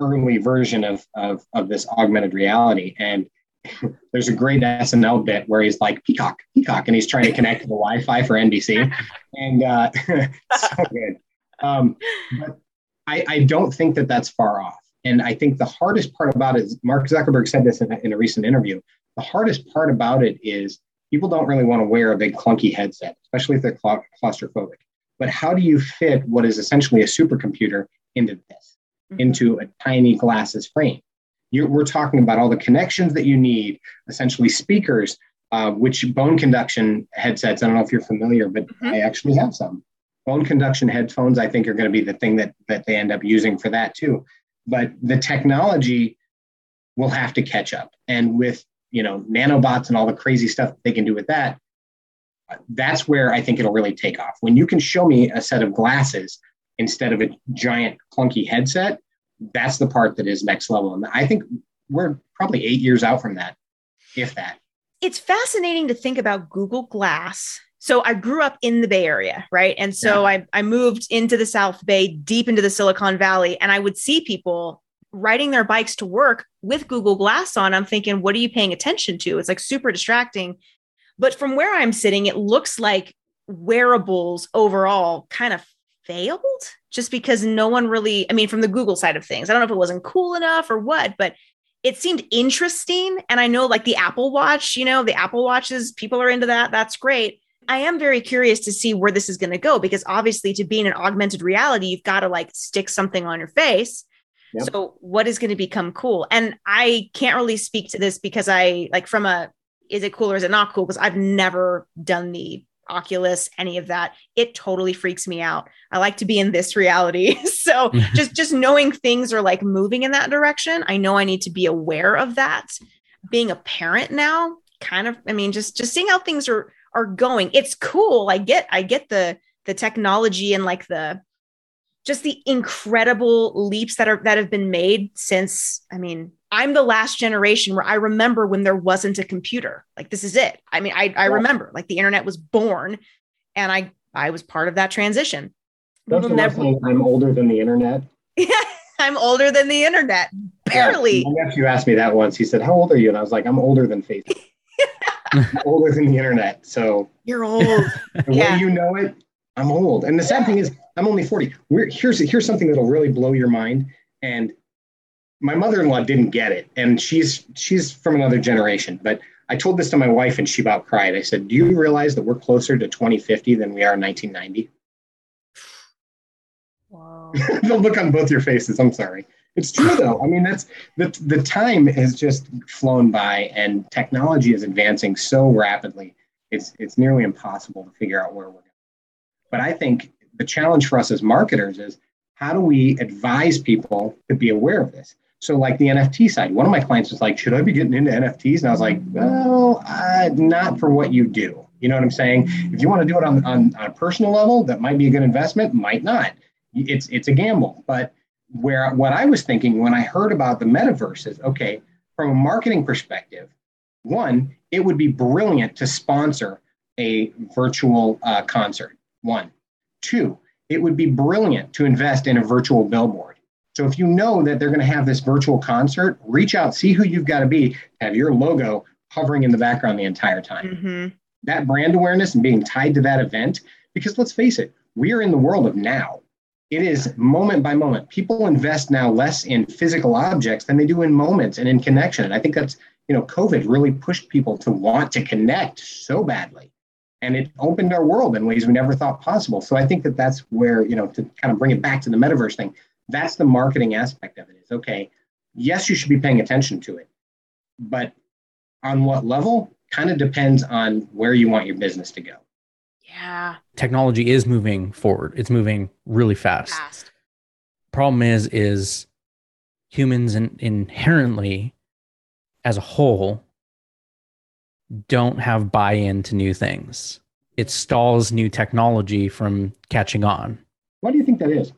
early version of, of, of this augmented reality. And there's a great SNL bit where he's like peacock, peacock, and he's trying to connect to the Wi-Fi for NBC, and uh, so good. Um, but I, I, don't think that that's far off. And I think the hardest part about it is Mark Zuckerberg said this in a, in a recent interview. The hardest part about it is people don't really want to wear a big clunky headset, especially if they're claustrophobic. But how do you fit what is essentially a supercomputer into this, mm-hmm. into a tiny glasses frame? You're, we're talking about all the connections that you need, essentially speakers, uh, which bone conduction headsets. I don't know if you're familiar, but mm-hmm. I actually have some bone conduction headphones. I think are going to be the thing that that they end up using for that too. But the technology will have to catch up, and with you know nanobots and all the crazy stuff they can do with that, that's where I think it'll really take off. When you can show me a set of glasses instead of a giant clunky headset, that's the part that is next level. And I think we're probably eight years out from that, if that. It's fascinating to think about Google Glass. So I grew up in the Bay Area, right? And so yeah. I, I moved into the South Bay, deep into the Silicon Valley, and I would see people riding their bikes to work with Google Glass on. I'm thinking, what are you paying attention to? It's like super distracting. But from where I'm sitting, it looks like wearables overall kind of failed just because no one really, I mean, from the Google side of things, I don't know if it wasn't cool enough or what, but it seemed interesting. And I know like the Apple Watch, you know, the Apple Watches, people are into that. That's great. I am very curious to see where this is going to go because obviously, to be in an augmented reality, you've got to like stick something on your face. Yep. So, what is going to become cool? And I can't really speak to this because I like from a is it cool or is it not cool? Because I've never done the Oculus, any of that. It totally freaks me out. I like to be in this reality. so just just knowing things are like moving in that direction, I know I need to be aware of that. Being a parent now, kind of, I mean, just just seeing how things are are going. It's cool. I get I get the the technology and like the just the incredible leaps that are that have been made since i mean i'm the last generation where i remember when there wasn't a computer. Like this is it. I mean i, I remember like the internet was born and i i was part of that transition. Don't we'll never, i'm older than the internet. Yeah i'm older than the internet. Barely. Yeah, my nephew asked me that once. He said how old are you? And i was like i'm older than facebook. Older than the internet. So you're old. The yeah. way you know it i'm old and the sad thing is I'm only 40. We're, here's here's something that'll really blow your mind. And my mother-in-law didn't get it, and she's she's from another generation. But I told this to my wife, and she about cried. I said, "Do you realize that we're closer to 2050 than we are in 1990?" Wow. the look on both your faces. I'm sorry. It's true though. I mean, that's the the time has just flown by, and technology is advancing so rapidly. It's it's nearly impossible to figure out where we're going. But I think the challenge for us as marketers is how do we advise people to be aware of this? So, like the NFT side, one of my clients was like, "Should I be getting into NFTs?" And I was like, "Well, uh, not for what you do." You know what I'm saying? If you want to do it on, on, on a personal level, that might be a good investment. Might not. It's it's a gamble. But where what I was thinking when I heard about the metaverse is okay from a marketing perspective. One, it would be brilliant to sponsor a virtual uh, concert. One, Two, it would be brilliant to invest in a virtual billboard. So if you know that they're going to have this virtual concert, reach out, see who you've got to be, have your logo hovering in the background the entire time. Mm-hmm. That brand awareness and being tied to that event, because let's face it, we are in the world of now. It is moment by moment. People invest now less in physical objects than they do in moments and in connection. And I think that's, you know, COVID really pushed people to want to connect so badly and it opened our world in ways we never thought possible. So I think that that's where, you know, to kind of bring it back to the metaverse thing, that's the marketing aspect of it is okay, yes, you should be paying attention to it, but on what level kind of depends on where you want your business to go. Yeah. Technology is moving forward. It's moving really fast. fast. Problem is, is humans in, inherently as a whole don't have buy in to new things. It stalls new technology from catching on. Why do you think that is?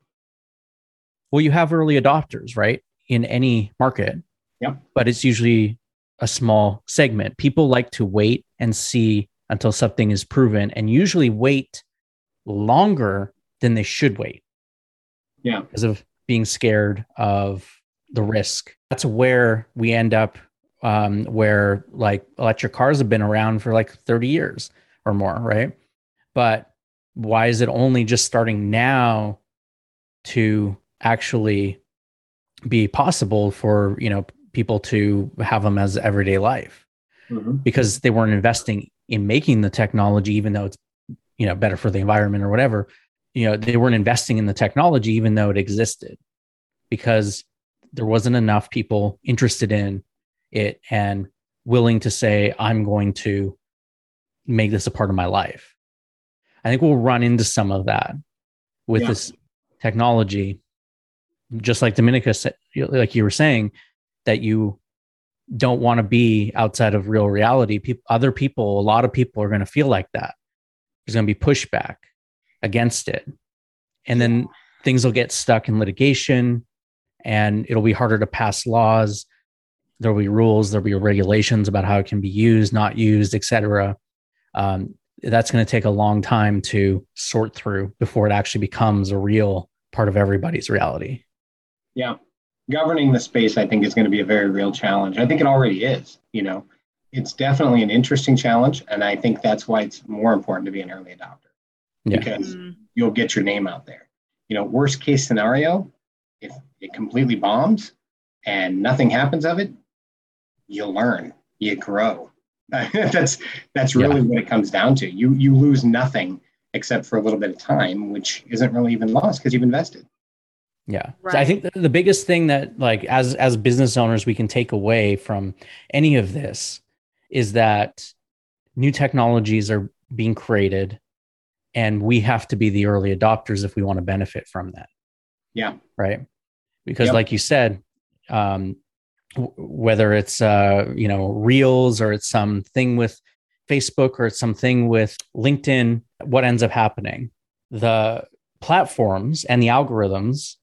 Well, you have early adopters, right? In any market. Yeah. But it's usually a small segment. People like to wait and see until something is proven and usually wait longer than they should wait. Yeah. Because of being scared of the risk. That's where we end up um, where like electric cars have been around for like 30 years or more, right? But why is it only just starting now to actually be possible for you know people to have them as everyday life? Mm-hmm. Because they weren't investing in making the technology, even though it's you know better for the environment or whatever. You know they weren't investing in the technology even though it existed, because there wasn't enough people interested in it and willing to say, I'm going to make this a part of my life. I think we'll run into some of that with yeah. this technology, just like Dominica said, like you were saying, that you don't want to be outside of real reality. People, other people, a lot of people are going to feel like that. There's going to be pushback against it. And then things will get stuck in litigation and it'll be harder to pass laws. There'll be rules, there'll be regulations about how it can be used, not used, etc. Um, that's going to take a long time to sort through before it actually becomes a real part of everybody's reality. Yeah. Governing the space, I think, is going to be a very real challenge. I think it already is. You know, it's definitely an interesting challenge. And I think that's why it's more important to be an early adopter yeah. because mm-hmm. you'll get your name out there. You know, worst case scenario, if it completely bombs and nothing happens of it, you learn, you grow. that's that's really yeah. what it comes down to. You you lose nothing except for a little bit of time, which isn't really even lost because you've invested. Yeah. Right. So I think the biggest thing that like as as business owners we can take away from any of this is that new technologies are being created and we have to be the early adopters if we want to benefit from that. Yeah. Right. Because yep. like you said, um, whether it's uh, you know reels or it's something with facebook or it's something with linkedin what ends up happening the platforms and the algorithms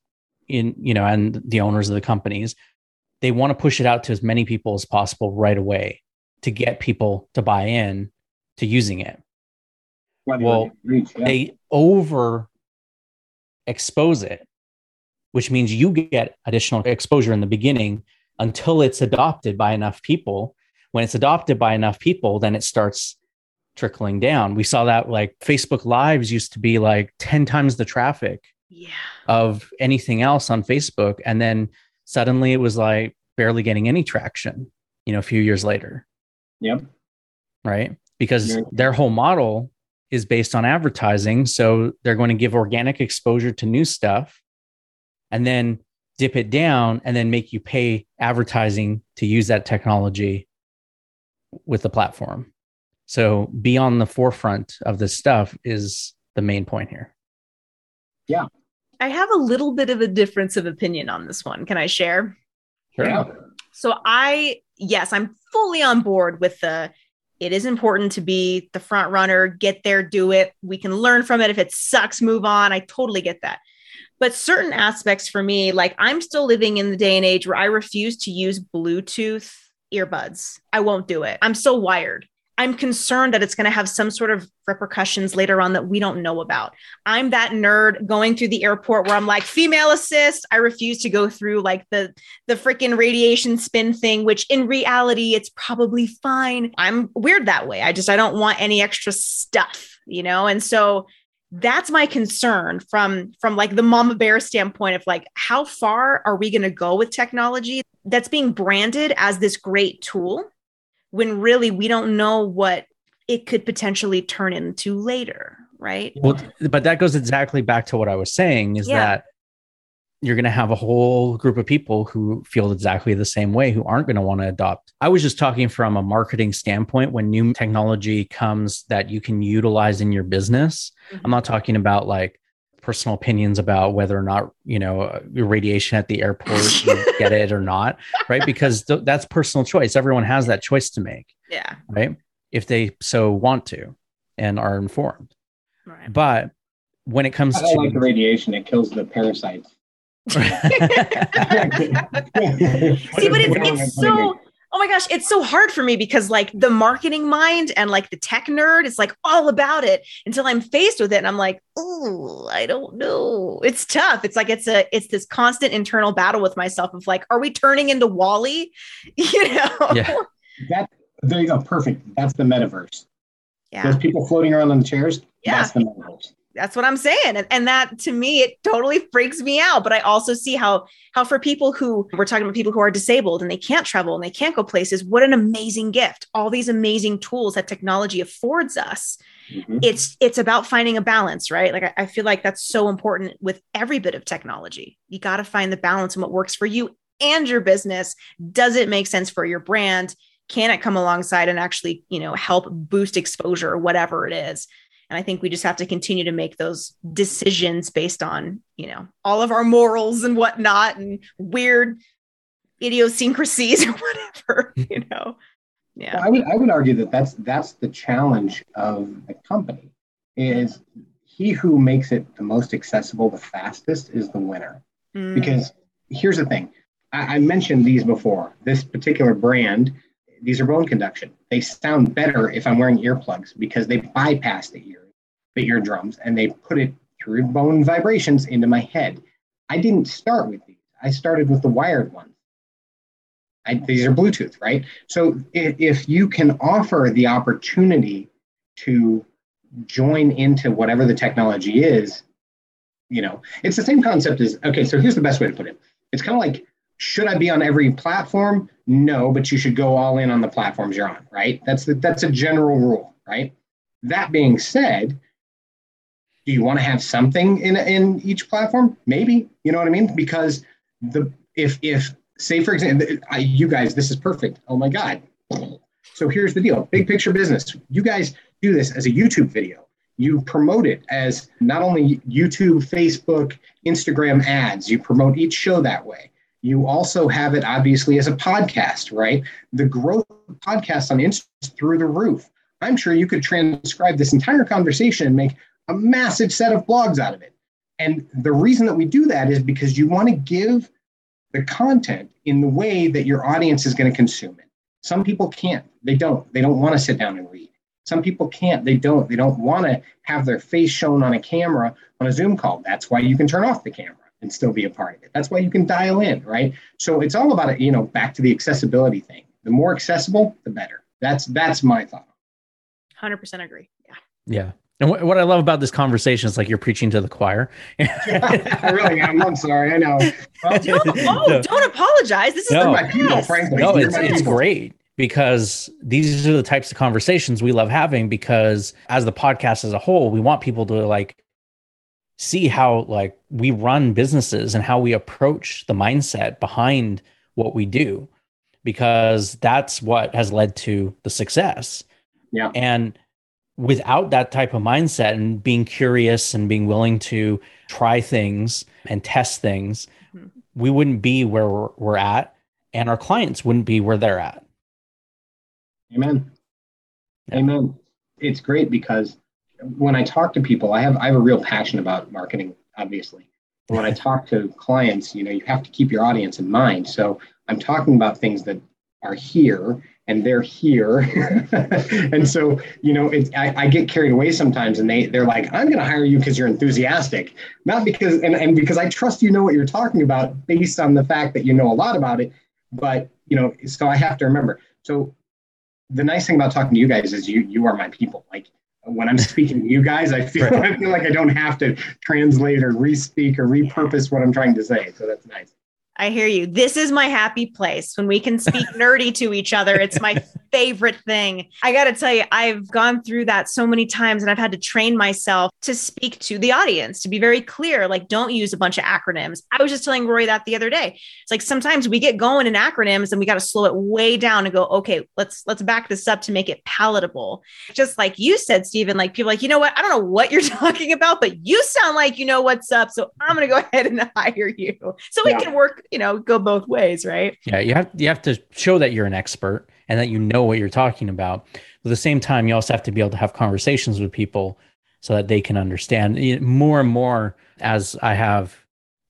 in you know and the owners of the companies they want to push it out to as many people as possible right away to get people to buy in to using it well reach, yeah. they over expose it which means you get additional exposure in the beginning until it's adopted by enough people. When it's adopted by enough people, then it starts trickling down. We saw that like Facebook Lives used to be like 10 times the traffic yeah. of anything else on Facebook. And then suddenly it was like barely getting any traction, you know, a few years later. Yep. Right. Because yeah. their whole model is based on advertising. So they're going to give organic exposure to new stuff. And then dip it down and then make you pay advertising to use that technology with the platform. So be on the forefront of this stuff is the main point here. Yeah. I have a little bit of a difference of opinion on this one. Can I share? Sure. Yeah. So I yes, I'm fully on board with the it is important to be the front runner, get there, do it. We can learn from it. If it sucks, move on. I totally get that. But certain aspects for me, like I'm still living in the day and age where I refuse to use Bluetooth earbuds. I won't do it. I'm still wired. I'm concerned that it's going to have some sort of repercussions later on that we don't know about. I'm that nerd going through the airport where I'm like female assist. I refuse to go through like the the freaking radiation spin thing which in reality it's probably fine. I'm weird that way. I just I don't want any extra stuff, you know? And so that's my concern from from like the mama bear standpoint of like how far are we going to go with technology that's being branded as this great tool when really we don't know what it could potentially turn into later right well but that goes exactly back to what i was saying is yeah. that you're going to have a whole group of people who feel exactly the same way who aren't going to want to adopt. I was just talking from a marketing standpoint when new technology comes that you can utilize in your business. Mm-hmm. I'm not talking about like personal opinions about whether or not, you know, radiation at the airport, you get it or not, right? Because th- that's personal choice. Everyone has that choice to make. Yeah. Right. If they so want to and are informed. Right. But when it comes I to like the radiation, it kills the parasites. See, but it's, it's so oh my gosh, it's so hard for me because like the marketing mind and like the tech nerd is like all about it until I'm faced with it and I'm like, oh, I don't know. It's tough. It's like it's a it's this constant internal battle with myself of like, are we turning into WALL-E? You know? Yeah. That there you go. Perfect. That's the metaverse. Yeah. Those people floating around on the chairs. Yeah. That's the metaverse that's what i'm saying. And, and that to me it totally freaks me out. But i also see how how for people who we're talking about people who are disabled and they can't travel and they can't go places what an amazing gift. All these amazing tools that technology affords us. Mm-hmm. it's it's about finding a balance right? Like I, I feel like that's so important with every bit of technology. You got to find the balance and what works for you and your business. Does it make sense for your brand? Can it come alongside and actually, you know, help boost exposure or whatever it is? And I think we just have to continue to make those decisions based on, you know, all of our morals and whatnot and weird idiosyncrasies or whatever, you know. Yeah. Well, I would I would argue that that's that's the challenge of the company is he who makes it the most accessible the fastest is the winner. Mm. Because here's the thing. I, I mentioned these before. This particular brand, these are bone conduction. They sound better if I'm wearing earplugs because they bypass the ear, the eardrums, and they put it through bone vibrations into my head. I didn't start with these. I started with the wired ones. I, these are Bluetooth, right? So if, if you can offer the opportunity to join into whatever the technology is, you know, it's the same concept as okay. So here's the best way to put it. It's kind of like, should I be on every platform? No, but you should go all in on the platforms you're on, right? That's the, that's a general rule, right? That being said, do you want to have something in in each platform? Maybe, you know what I mean? Because the if if say for example, I, you guys, this is perfect. Oh my god. So here's the deal: big picture business. You guys do this as a YouTube video. You promote it as not only YouTube, Facebook, Instagram ads. You promote each show that way. You also have it obviously as a podcast, right? The growth of podcasts on Instagram through the roof. I'm sure you could transcribe this entire conversation and make a massive set of blogs out of it. And the reason that we do that is because you want to give the content in the way that your audience is going to consume it. Some people can't. They don't. They don't want to sit down and read. Some people can't. They don't. They don't want to have their face shown on a camera on a Zoom call. That's why you can turn off the camera and still be a part of it. That's why you can dial in, right? So it's all about it, you know, back to the accessibility thing. The more accessible, the better. That's that's my thought. 100% agree. Yeah. Yeah. And what, what I love about this conversation is like you're preaching to the choir. I really am. I'm sorry. I know. Well, don't, oh, no. don't apologize. This is no. my people, frankly. No, it's, it's great because these are the types of conversations we love having because as the podcast as a whole, we want people to like see how like we run businesses and how we approach the mindset behind what we do because that's what has led to the success. Yeah. And without that type of mindset and being curious and being willing to try things and test things, mm-hmm. we wouldn't be where we're, we're, at and our clients wouldn't be where they're at. Amen. Yeah. Amen. It's great because when I talk to people, I have I have a real passion about marketing, obviously. when I talk to clients, you know, you have to keep your audience in mind. So I'm talking about things that are here and they're here. and so, you know, it's, I, I, get carried away sometimes and they, they're like, I'm going to hire you because you're enthusiastic, not because, and, and because I trust you know what you're talking about based on the fact that you know a lot about it. But, you know, so I have to remember. So the nice thing about talking to you guys is you, you are my people. Like when I'm speaking to you guys, I feel, right. I feel like I don't have to translate or re-speak or repurpose what I'm trying to say. So that's nice. I hear you. This is my happy place when we can speak nerdy to each other. It's my favorite thing. I got to tell you, I've gone through that so many times and I've had to train myself to speak to the audience, to be very clear. Like, don't use a bunch of acronyms. I was just telling Rory that the other day. It's like sometimes we get going in acronyms and we got to slow it way down and go, okay, let's let's back this up to make it palatable. Just like you said, Steven, like people like, you know what? I don't know what you're talking about, but you sound like you know what's up. So I'm gonna go ahead and hire you. So yeah. we can work, you know, go both ways, right? Yeah, you have you have to show that you're an expert and that you know what you're talking about. But at the same time, you also have to be able to have conversations with people so that they can understand more and more as I have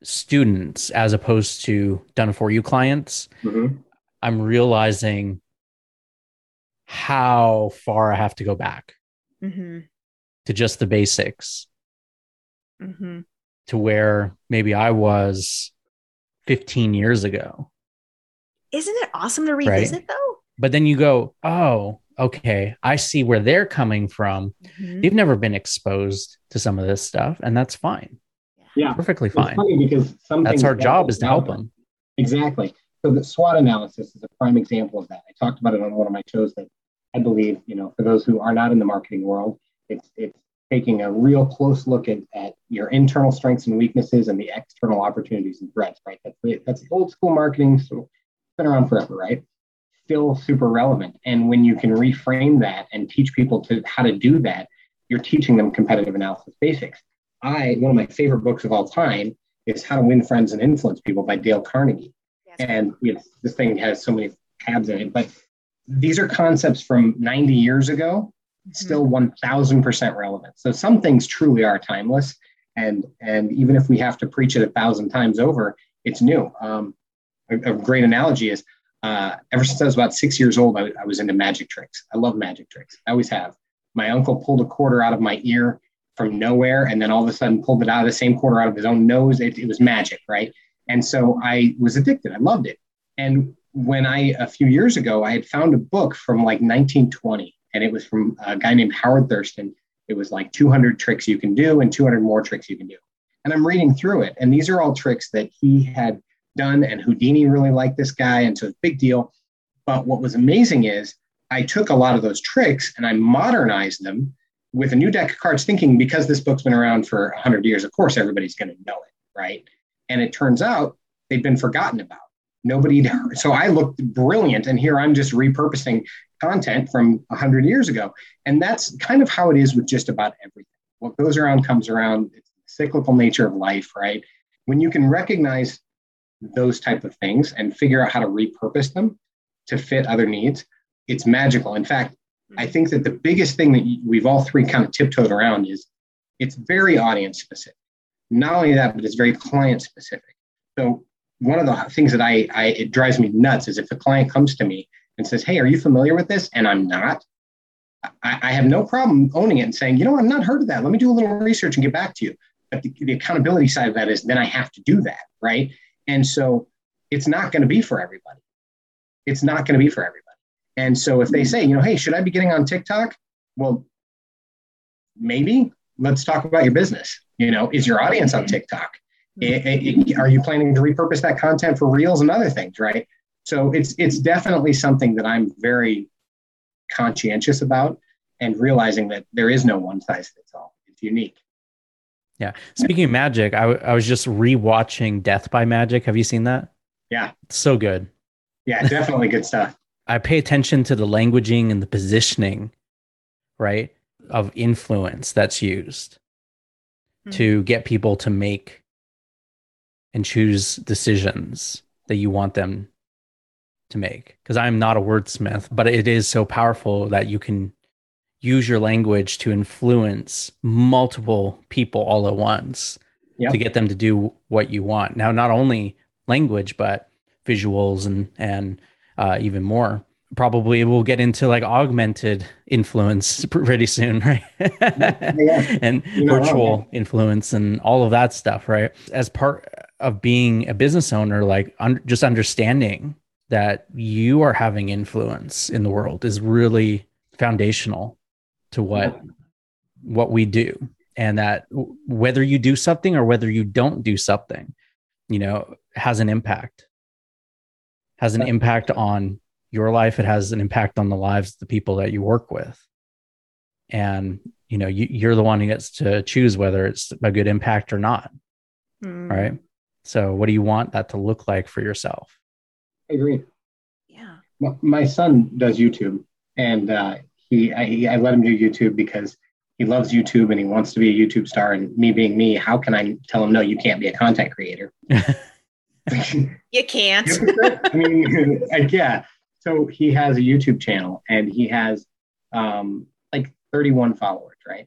students as opposed to done for you clients. Mm-hmm. I'm realizing how far I have to go back mm-hmm. to just the basics mm-hmm. to where maybe I was 15 years ago. Isn't it awesome to revisit right? though? But then you go, oh, okay, I see where they're coming from. Mm-hmm. You've never been exposed to some of this stuff, and that's fine. Yeah, perfectly fine. because that's our job is to help them. Exactly. So the SWOT analysis is a prime example of that. I talked about it on one of my shows that I believe, you know, for those who are not in the marketing world, it's it's taking a real close look at, at your internal strengths and weaknesses and the external opportunities and threats, right? That's the, that's the old school marketing. So it's been around forever, right? still super relevant. And when you can reframe that and teach people to how to do that, you're teaching them competitive analysis basics. I one of my favorite books of all time is How to Win Friends and Influence People by Dale Carnegie. Yes. And you know, this thing has so many tabs in it, but these are concepts from 90 years ago. Still 1000% relevant. So some things truly are timeless. And, and even if we have to preach it a thousand times over, it's new. Um, a, a, great analogy is uh, ever since I was about six years old, I, I was into magic tricks. I love magic tricks. I always have. My uncle pulled a quarter out of my ear from nowhere and then all of a sudden pulled it out of the same quarter out of his own nose. It, it was magic, right? And so I was addicted. I loved it. And when I, a few years ago, I had found a book from like 1920, and it was from a guy named Howard Thurston. It was like 200 tricks you can do and 200 more tricks you can do. And I'm reading through it, and these are all tricks that he had done, and Houdini really liked this guy, and so it's a big deal. But what was amazing is I took a lot of those tricks and I modernized them with a new deck of cards, thinking because this book's been around for 100 years, of course, everybody's going to know it, right? And it turns out they've been forgotten about. Nobody, so I looked brilliant, and here I'm just repurposing content from 100 years ago. And that's kind of how it is with just about everything. What goes around comes around. It's the cyclical nature of life, right? When you can recognize those type of things and figure out how to repurpose them to fit other needs, it's magical. In fact, I think that the biggest thing that we've all three kind of tiptoed around is it's very audience specific. Not only that, but it's very client specific. So one of the things that I, I it drives me nuts is if a client comes to me and says, "Hey, are you familiar with this?" and I'm not, I, I have no problem owning it and saying, "You know, I've not heard of that. Let me do a little research and get back to you." But the, the accountability side of that is then I have to do that, right? And so it's not going to be for everybody. It's not going to be for everybody. And so if they hmm. say, you know, hey, should I be getting on TikTok? Well, maybe. Let's talk about your business. You know, is your audience on TikTok? Hmm. It, it, are you planning to repurpose that content for reels and other things, right? So it's it's definitely something that I'm very conscientious about and realizing that there is no one size fits all. It's unique. Yeah. Speaking of magic, I, w- I was just rewatching Death by Magic. Have you seen that? Yeah. It's so good. Yeah, definitely good stuff. I pay attention to the languaging and the positioning, right, of influence that's used mm-hmm. to get people to make and choose decisions that you want them to make. Because I'm not a wordsmith, but it is so powerful that you can use your language to influence multiple people all at once yep. to get them to do what you want. Now, not only language, but visuals and and uh, even more. Probably we'll get into like augmented influence pretty soon, right? yeah. and virtual influence and all of that stuff, right? As part of being a business owner, like un- just understanding that you are having influence in the world is really foundational to what yeah. what we do. And that whether you do something or whether you don't do something you know has an impact. Has an impact on your life. It has an impact on the lives of the people that you work with. And you know you, you're the one who gets to choose whether it's a good impact or not. Mm. right? So what do you want that to look like for yourself i agree yeah well, my son does youtube and uh, he I, I let him do youtube because he loves YouTube and he wants to be a YouTube star. And me being me, how can I tell him no? You can't be a content creator. you can't. I mean, yeah. So he has a YouTube channel and he has um, like 31 followers, right?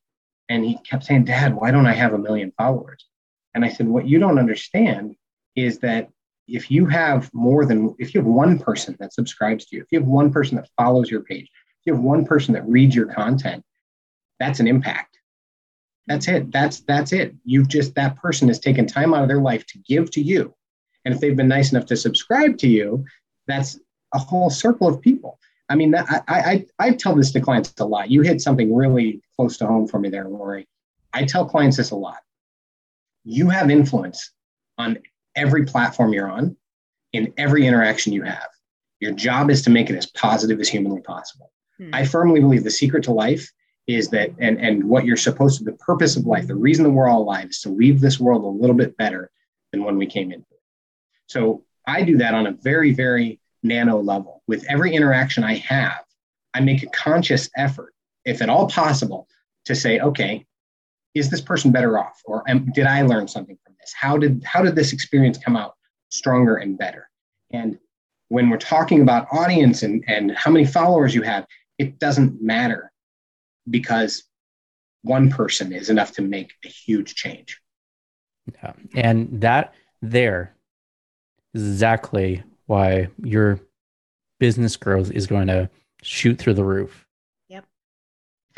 And he kept saying, Dad, why don't I have a million followers? And I said, What you don't understand is that if you have more than, if you have one person that subscribes to you, if you have one person that follows your page, if you have one person that reads your content, that's an impact. That's it. That's that's it. You've just that person has taken time out of their life to give to you and if they've been nice enough to subscribe to you, that's a whole circle of people. I mean, I, I, I tell this to clients a lot. You hit something really close to home for me there, Lori. I tell clients this a lot. You have influence on every platform you're on, in every interaction you have. Your job is to make it as positive as humanly possible. Hmm. I firmly believe the secret to life is that, and, and what you're supposed to, the purpose of life, the reason that we're all alive is to leave this world a little bit better than when we came into it. So I do that on a very, very nano level. With every interaction I have, I make a conscious effort, if at all possible, to say, okay, is this person better off, or did I learn something from this? How did how did this experience come out stronger and better? And when we're talking about audience and, and how many followers you have, it doesn't matter because one person is enough to make a huge change. Yeah. And that there is exactly why your business growth is going to shoot through the roof.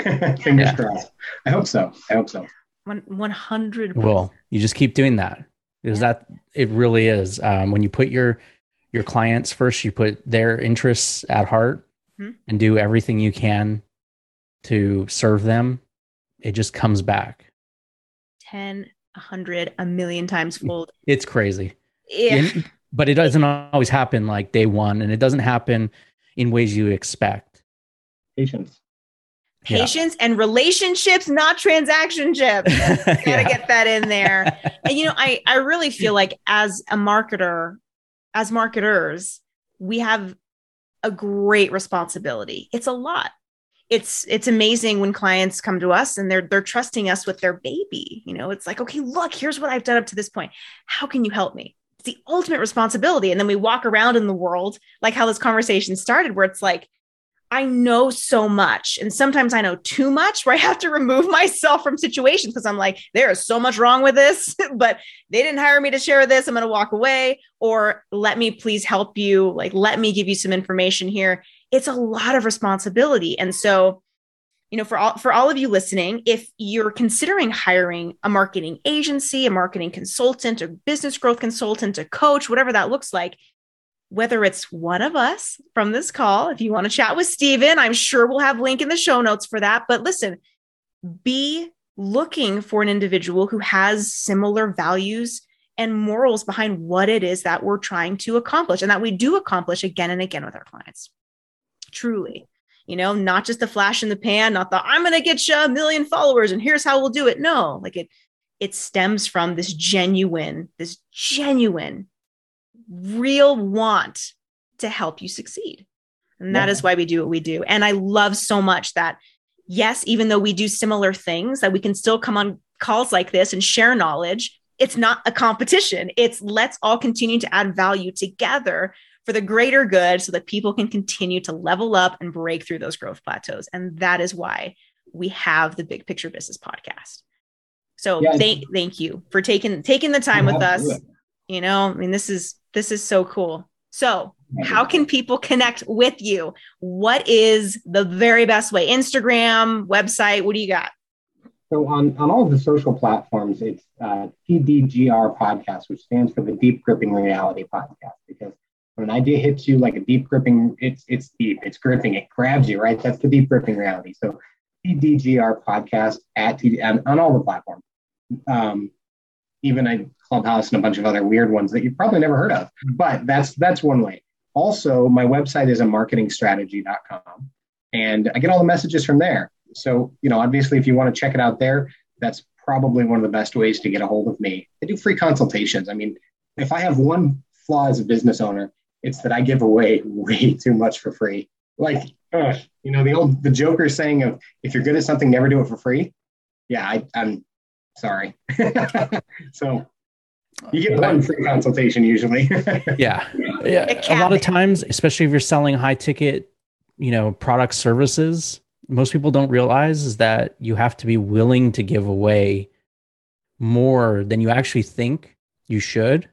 Yep. Fingers yeah. crossed. I hope so. I hope so. One one hundred. Well, you just keep doing that because yeah. that it really is. Um, when you put your your clients first, you put their interests at heart mm-hmm. and do everything you can to serve them. It just comes back. 10, a 100, a million times fold. It's crazy. Yeah. but it doesn't always happen like day one, and it doesn't happen in ways you expect. Patience. Patience yeah. and relationships, not transaction chips. Gotta yeah. get that in there. and you know, I I really feel like as a marketer, as marketers, we have a great responsibility. It's a lot. It's it's amazing when clients come to us and they're they're trusting us with their baby. You know, it's like, okay, look, here's what I've done up to this point. How can you help me? It's the ultimate responsibility. And then we walk around in the world, like how this conversation started, where it's like, I know so much. And sometimes I know too much where I have to remove myself from situations because I'm like, there is so much wrong with this, but they didn't hire me to share this. I'm going to walk away. Or let me please help you. Like, let me give you some information here it's a lot of responsibility. And so, you know, for all for all of you listening, if you're considering hiring a marketing agency, a marketing consultant, a business growth consultant, a coach, whatever that looks like, whether it's one of us from this call, if you want to chat with Steven, I'm sure we'll have link in the show notes for that. But listen, be looking for an individual who has similar values and morals behind what it is that we're trying to accomplish and that we do accomplish again and again with our clients. Truly. You know not just the flash in the pan not the i'm going to get you a million followers and here's how we'll do it. No like it it stems from this genuine this genuine real want to help you succeed and that yeah. is why we do what we do and i love so much that yes even though we do similar things that we can still come on calls like this and share knowledge it's not a competition it's let's all continue to add value together for the greater good so that people can continue to level up and break through those growth plateaus. And that is why we have the Big Picture Business podcast. So yeah. thank thank you for taking taking the time with us. You know, I mean this is this is so cool. So, how can people connect with you? What is the very best way? Instagram, website, what do you got? So on, on all of the social platforms, it's uh, TDGR podcast, which stands for the Deep Gripping Reality Podcast, because when an idea hits you like a deep gripping, it's it's deep, it's gripping, it grabs you, right? That's the deep gripping reality. So TDGR podcast at TD on, on all the platforms. Um, even a Clubhouse and a bunch of other weird ones that you've probably never heard of. Mm-hmm. But that's that's one way. Also, my website is a marketingstrategy.com and I get all the messages from there. So, you know, obviously if you want to check it out there, that's probably one of the best ways to get a hold of me. I do free consultations. I mean, if I have one flaw as a business owner, it's that I give away way too much for free. Like, ugh, you know, the old the Joker saying of if you're good at something, never do it for free. Yeah, I, I'm sorry. so you get one free consultation usually. yeah. Yeah. A lot of times, especially if you're selling high ticket, you know, product services, most people don't realize is that you have to be willing to give away more than you actually think you should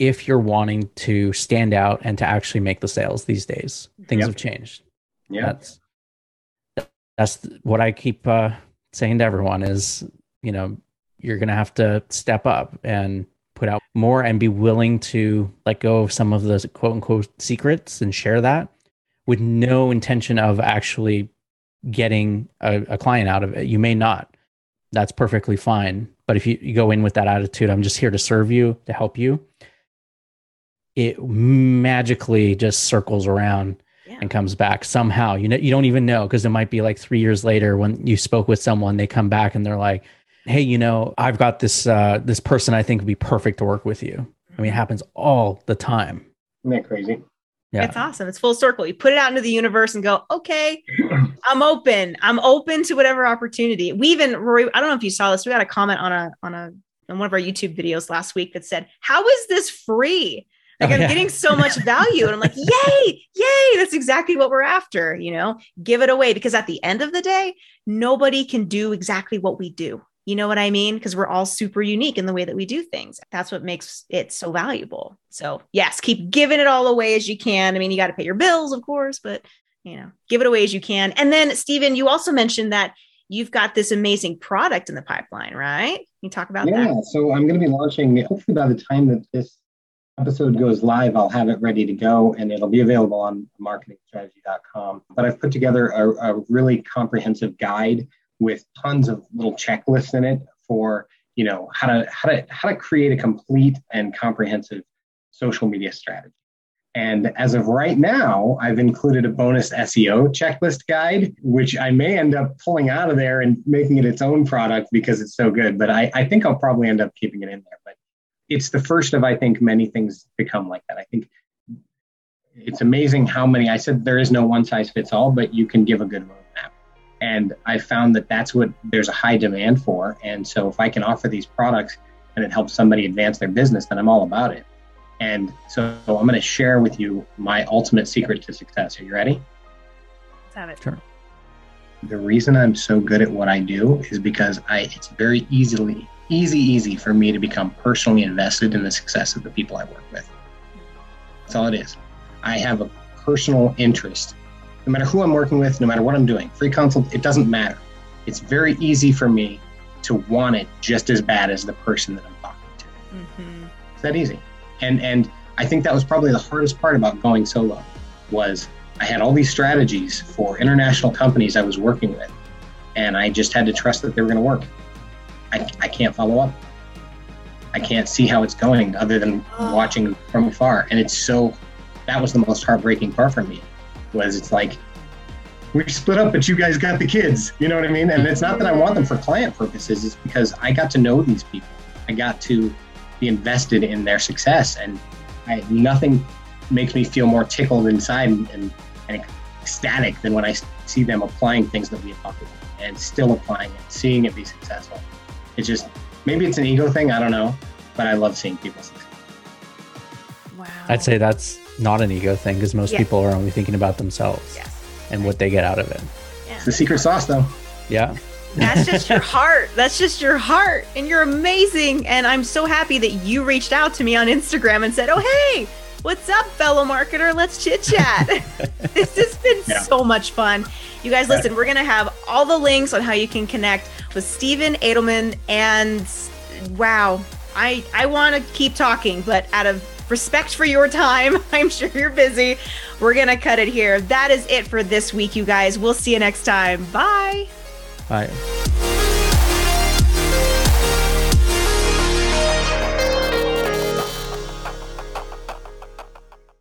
if you're wanting to stand out and to actually make the sales these days. Things yep. have changed. Yeah. That's that's what I keep uh, saying to everyone is, you know, you're going to have to step up and put out more and be willing to let go of some of the quote unquote secrets and share that with no intention of actually getting a, a client out of it. You may not. That's perfectly fine. But if you, you go in with that attitude, I'm just here to serve you, to help you, it magically just circles around yeah. and comes back somehow. You know, you don't even know because it might be like three years later when you spoke with someone, they come back and they're like, "Hey, you know, I've got this uh, this person I think would be perfect to work with you." I mean, it happens all the time. Isn't that crazy? Yeah. It's awesome. It's full circle. You put it out into the universe and go, okay, I'm open. I'm open to whatever opportunity. We even, Rory, I don't know if you saw this. We got a comment on a, on a, on one of our YouTube videos last week that said, how is this free? Like oh, I'm yeah. getting so much value. And I'm like, yay, yay. That's exactly what we're after. You know, give it away because at the end of the day, nobody can do exactly what we do. You know what I mean? Because we're all super unique in the way that we do things. That's what makes it so valuable. So, yes, keep giving it all away as you can. I mean, you got to pay your bills, of course, but you know, give it away as you can. And then, Steven, you also mentioned that you've got this amazing product in the pipeline, right? Can you talk about yeah, that? Yeah. So, I'm going to be launching, hopefully, by the time that this episode goes live, I'll have it ready to go and it'll be available on marketingstrategy.com. But I've put together a, a really comprehensive guide with tons of little checklists in it for you know how to how to how to create a complete and comprehensive social media strategy. And as of right now, I've included a bonus SEO checklist guide, which I may end up pulling out of there and making it its own product because it's so good. But I, I think I'll probably end up keeping it in there. But it's the first of, I think, many things become like that. I think it's amazing how many, I said there is no one size fits all, but you can give a good roadmap. And I found that that's what there's a high demand for. And so if I can offer these products and it helps somebody advance their business, then I'm all about it. And so I'm going to share with you my ultimate secret to success. Are you ready? Let's have it. Sure. The reason I'm so good at what I do is because I it's very easily easy easy for me to become personally invested in the success of the people I work with. That's all it is. I have a personal interest no matter who I'm working with, no matter what I'm doing, free consult, it doesn't matter. It's very easy for me to want it just as bad as the person that I'm talking to. Mm-hmm. It's that easy. And and I think that was probably the hardest part about going solo was I had all these strategies for international companies I was working with, and I just had to trust that they were going to work. I, I can't follow up. I can't see how it's going other than oh. watching from afar. And it's so, that was the most heartbreaking part for me was it's like we split up, but you guys got the kids. You know what I mean? And it's not that I want them for client purposes. It's because I got to know these people. I got to be invested in their success, and I, nothing makes me feel more tickled inside and, and, and ecstatic than when I see them applying things that we have talked about and still applying it, seeing it be successful. It's just maybe it's an ego thing. I don't know, but I love seeing people succeed. Wow. I'd say that's not an ego thing because most yeah. people are only thinking about themselves yes. and what they get out of it. Yeah. It's the secret sauce, though. Yeah. That's just your heart. That's just your heart. And you're amazing. And I'm so happy that you reached out to me on Instagram and said, Oh, hey, what's up, fellow marketer? Let's chit chat. this has been yeah. so much fun. You guys, listen, we're going to have all the links on how you can connect with Steven Adelmund. And wow, I, I want to keep talking, but out of respect for your time. I'm sure you're busy. We're going to cut it here. That is it for this week, you guys. We'll see you next time. Bye. Bye.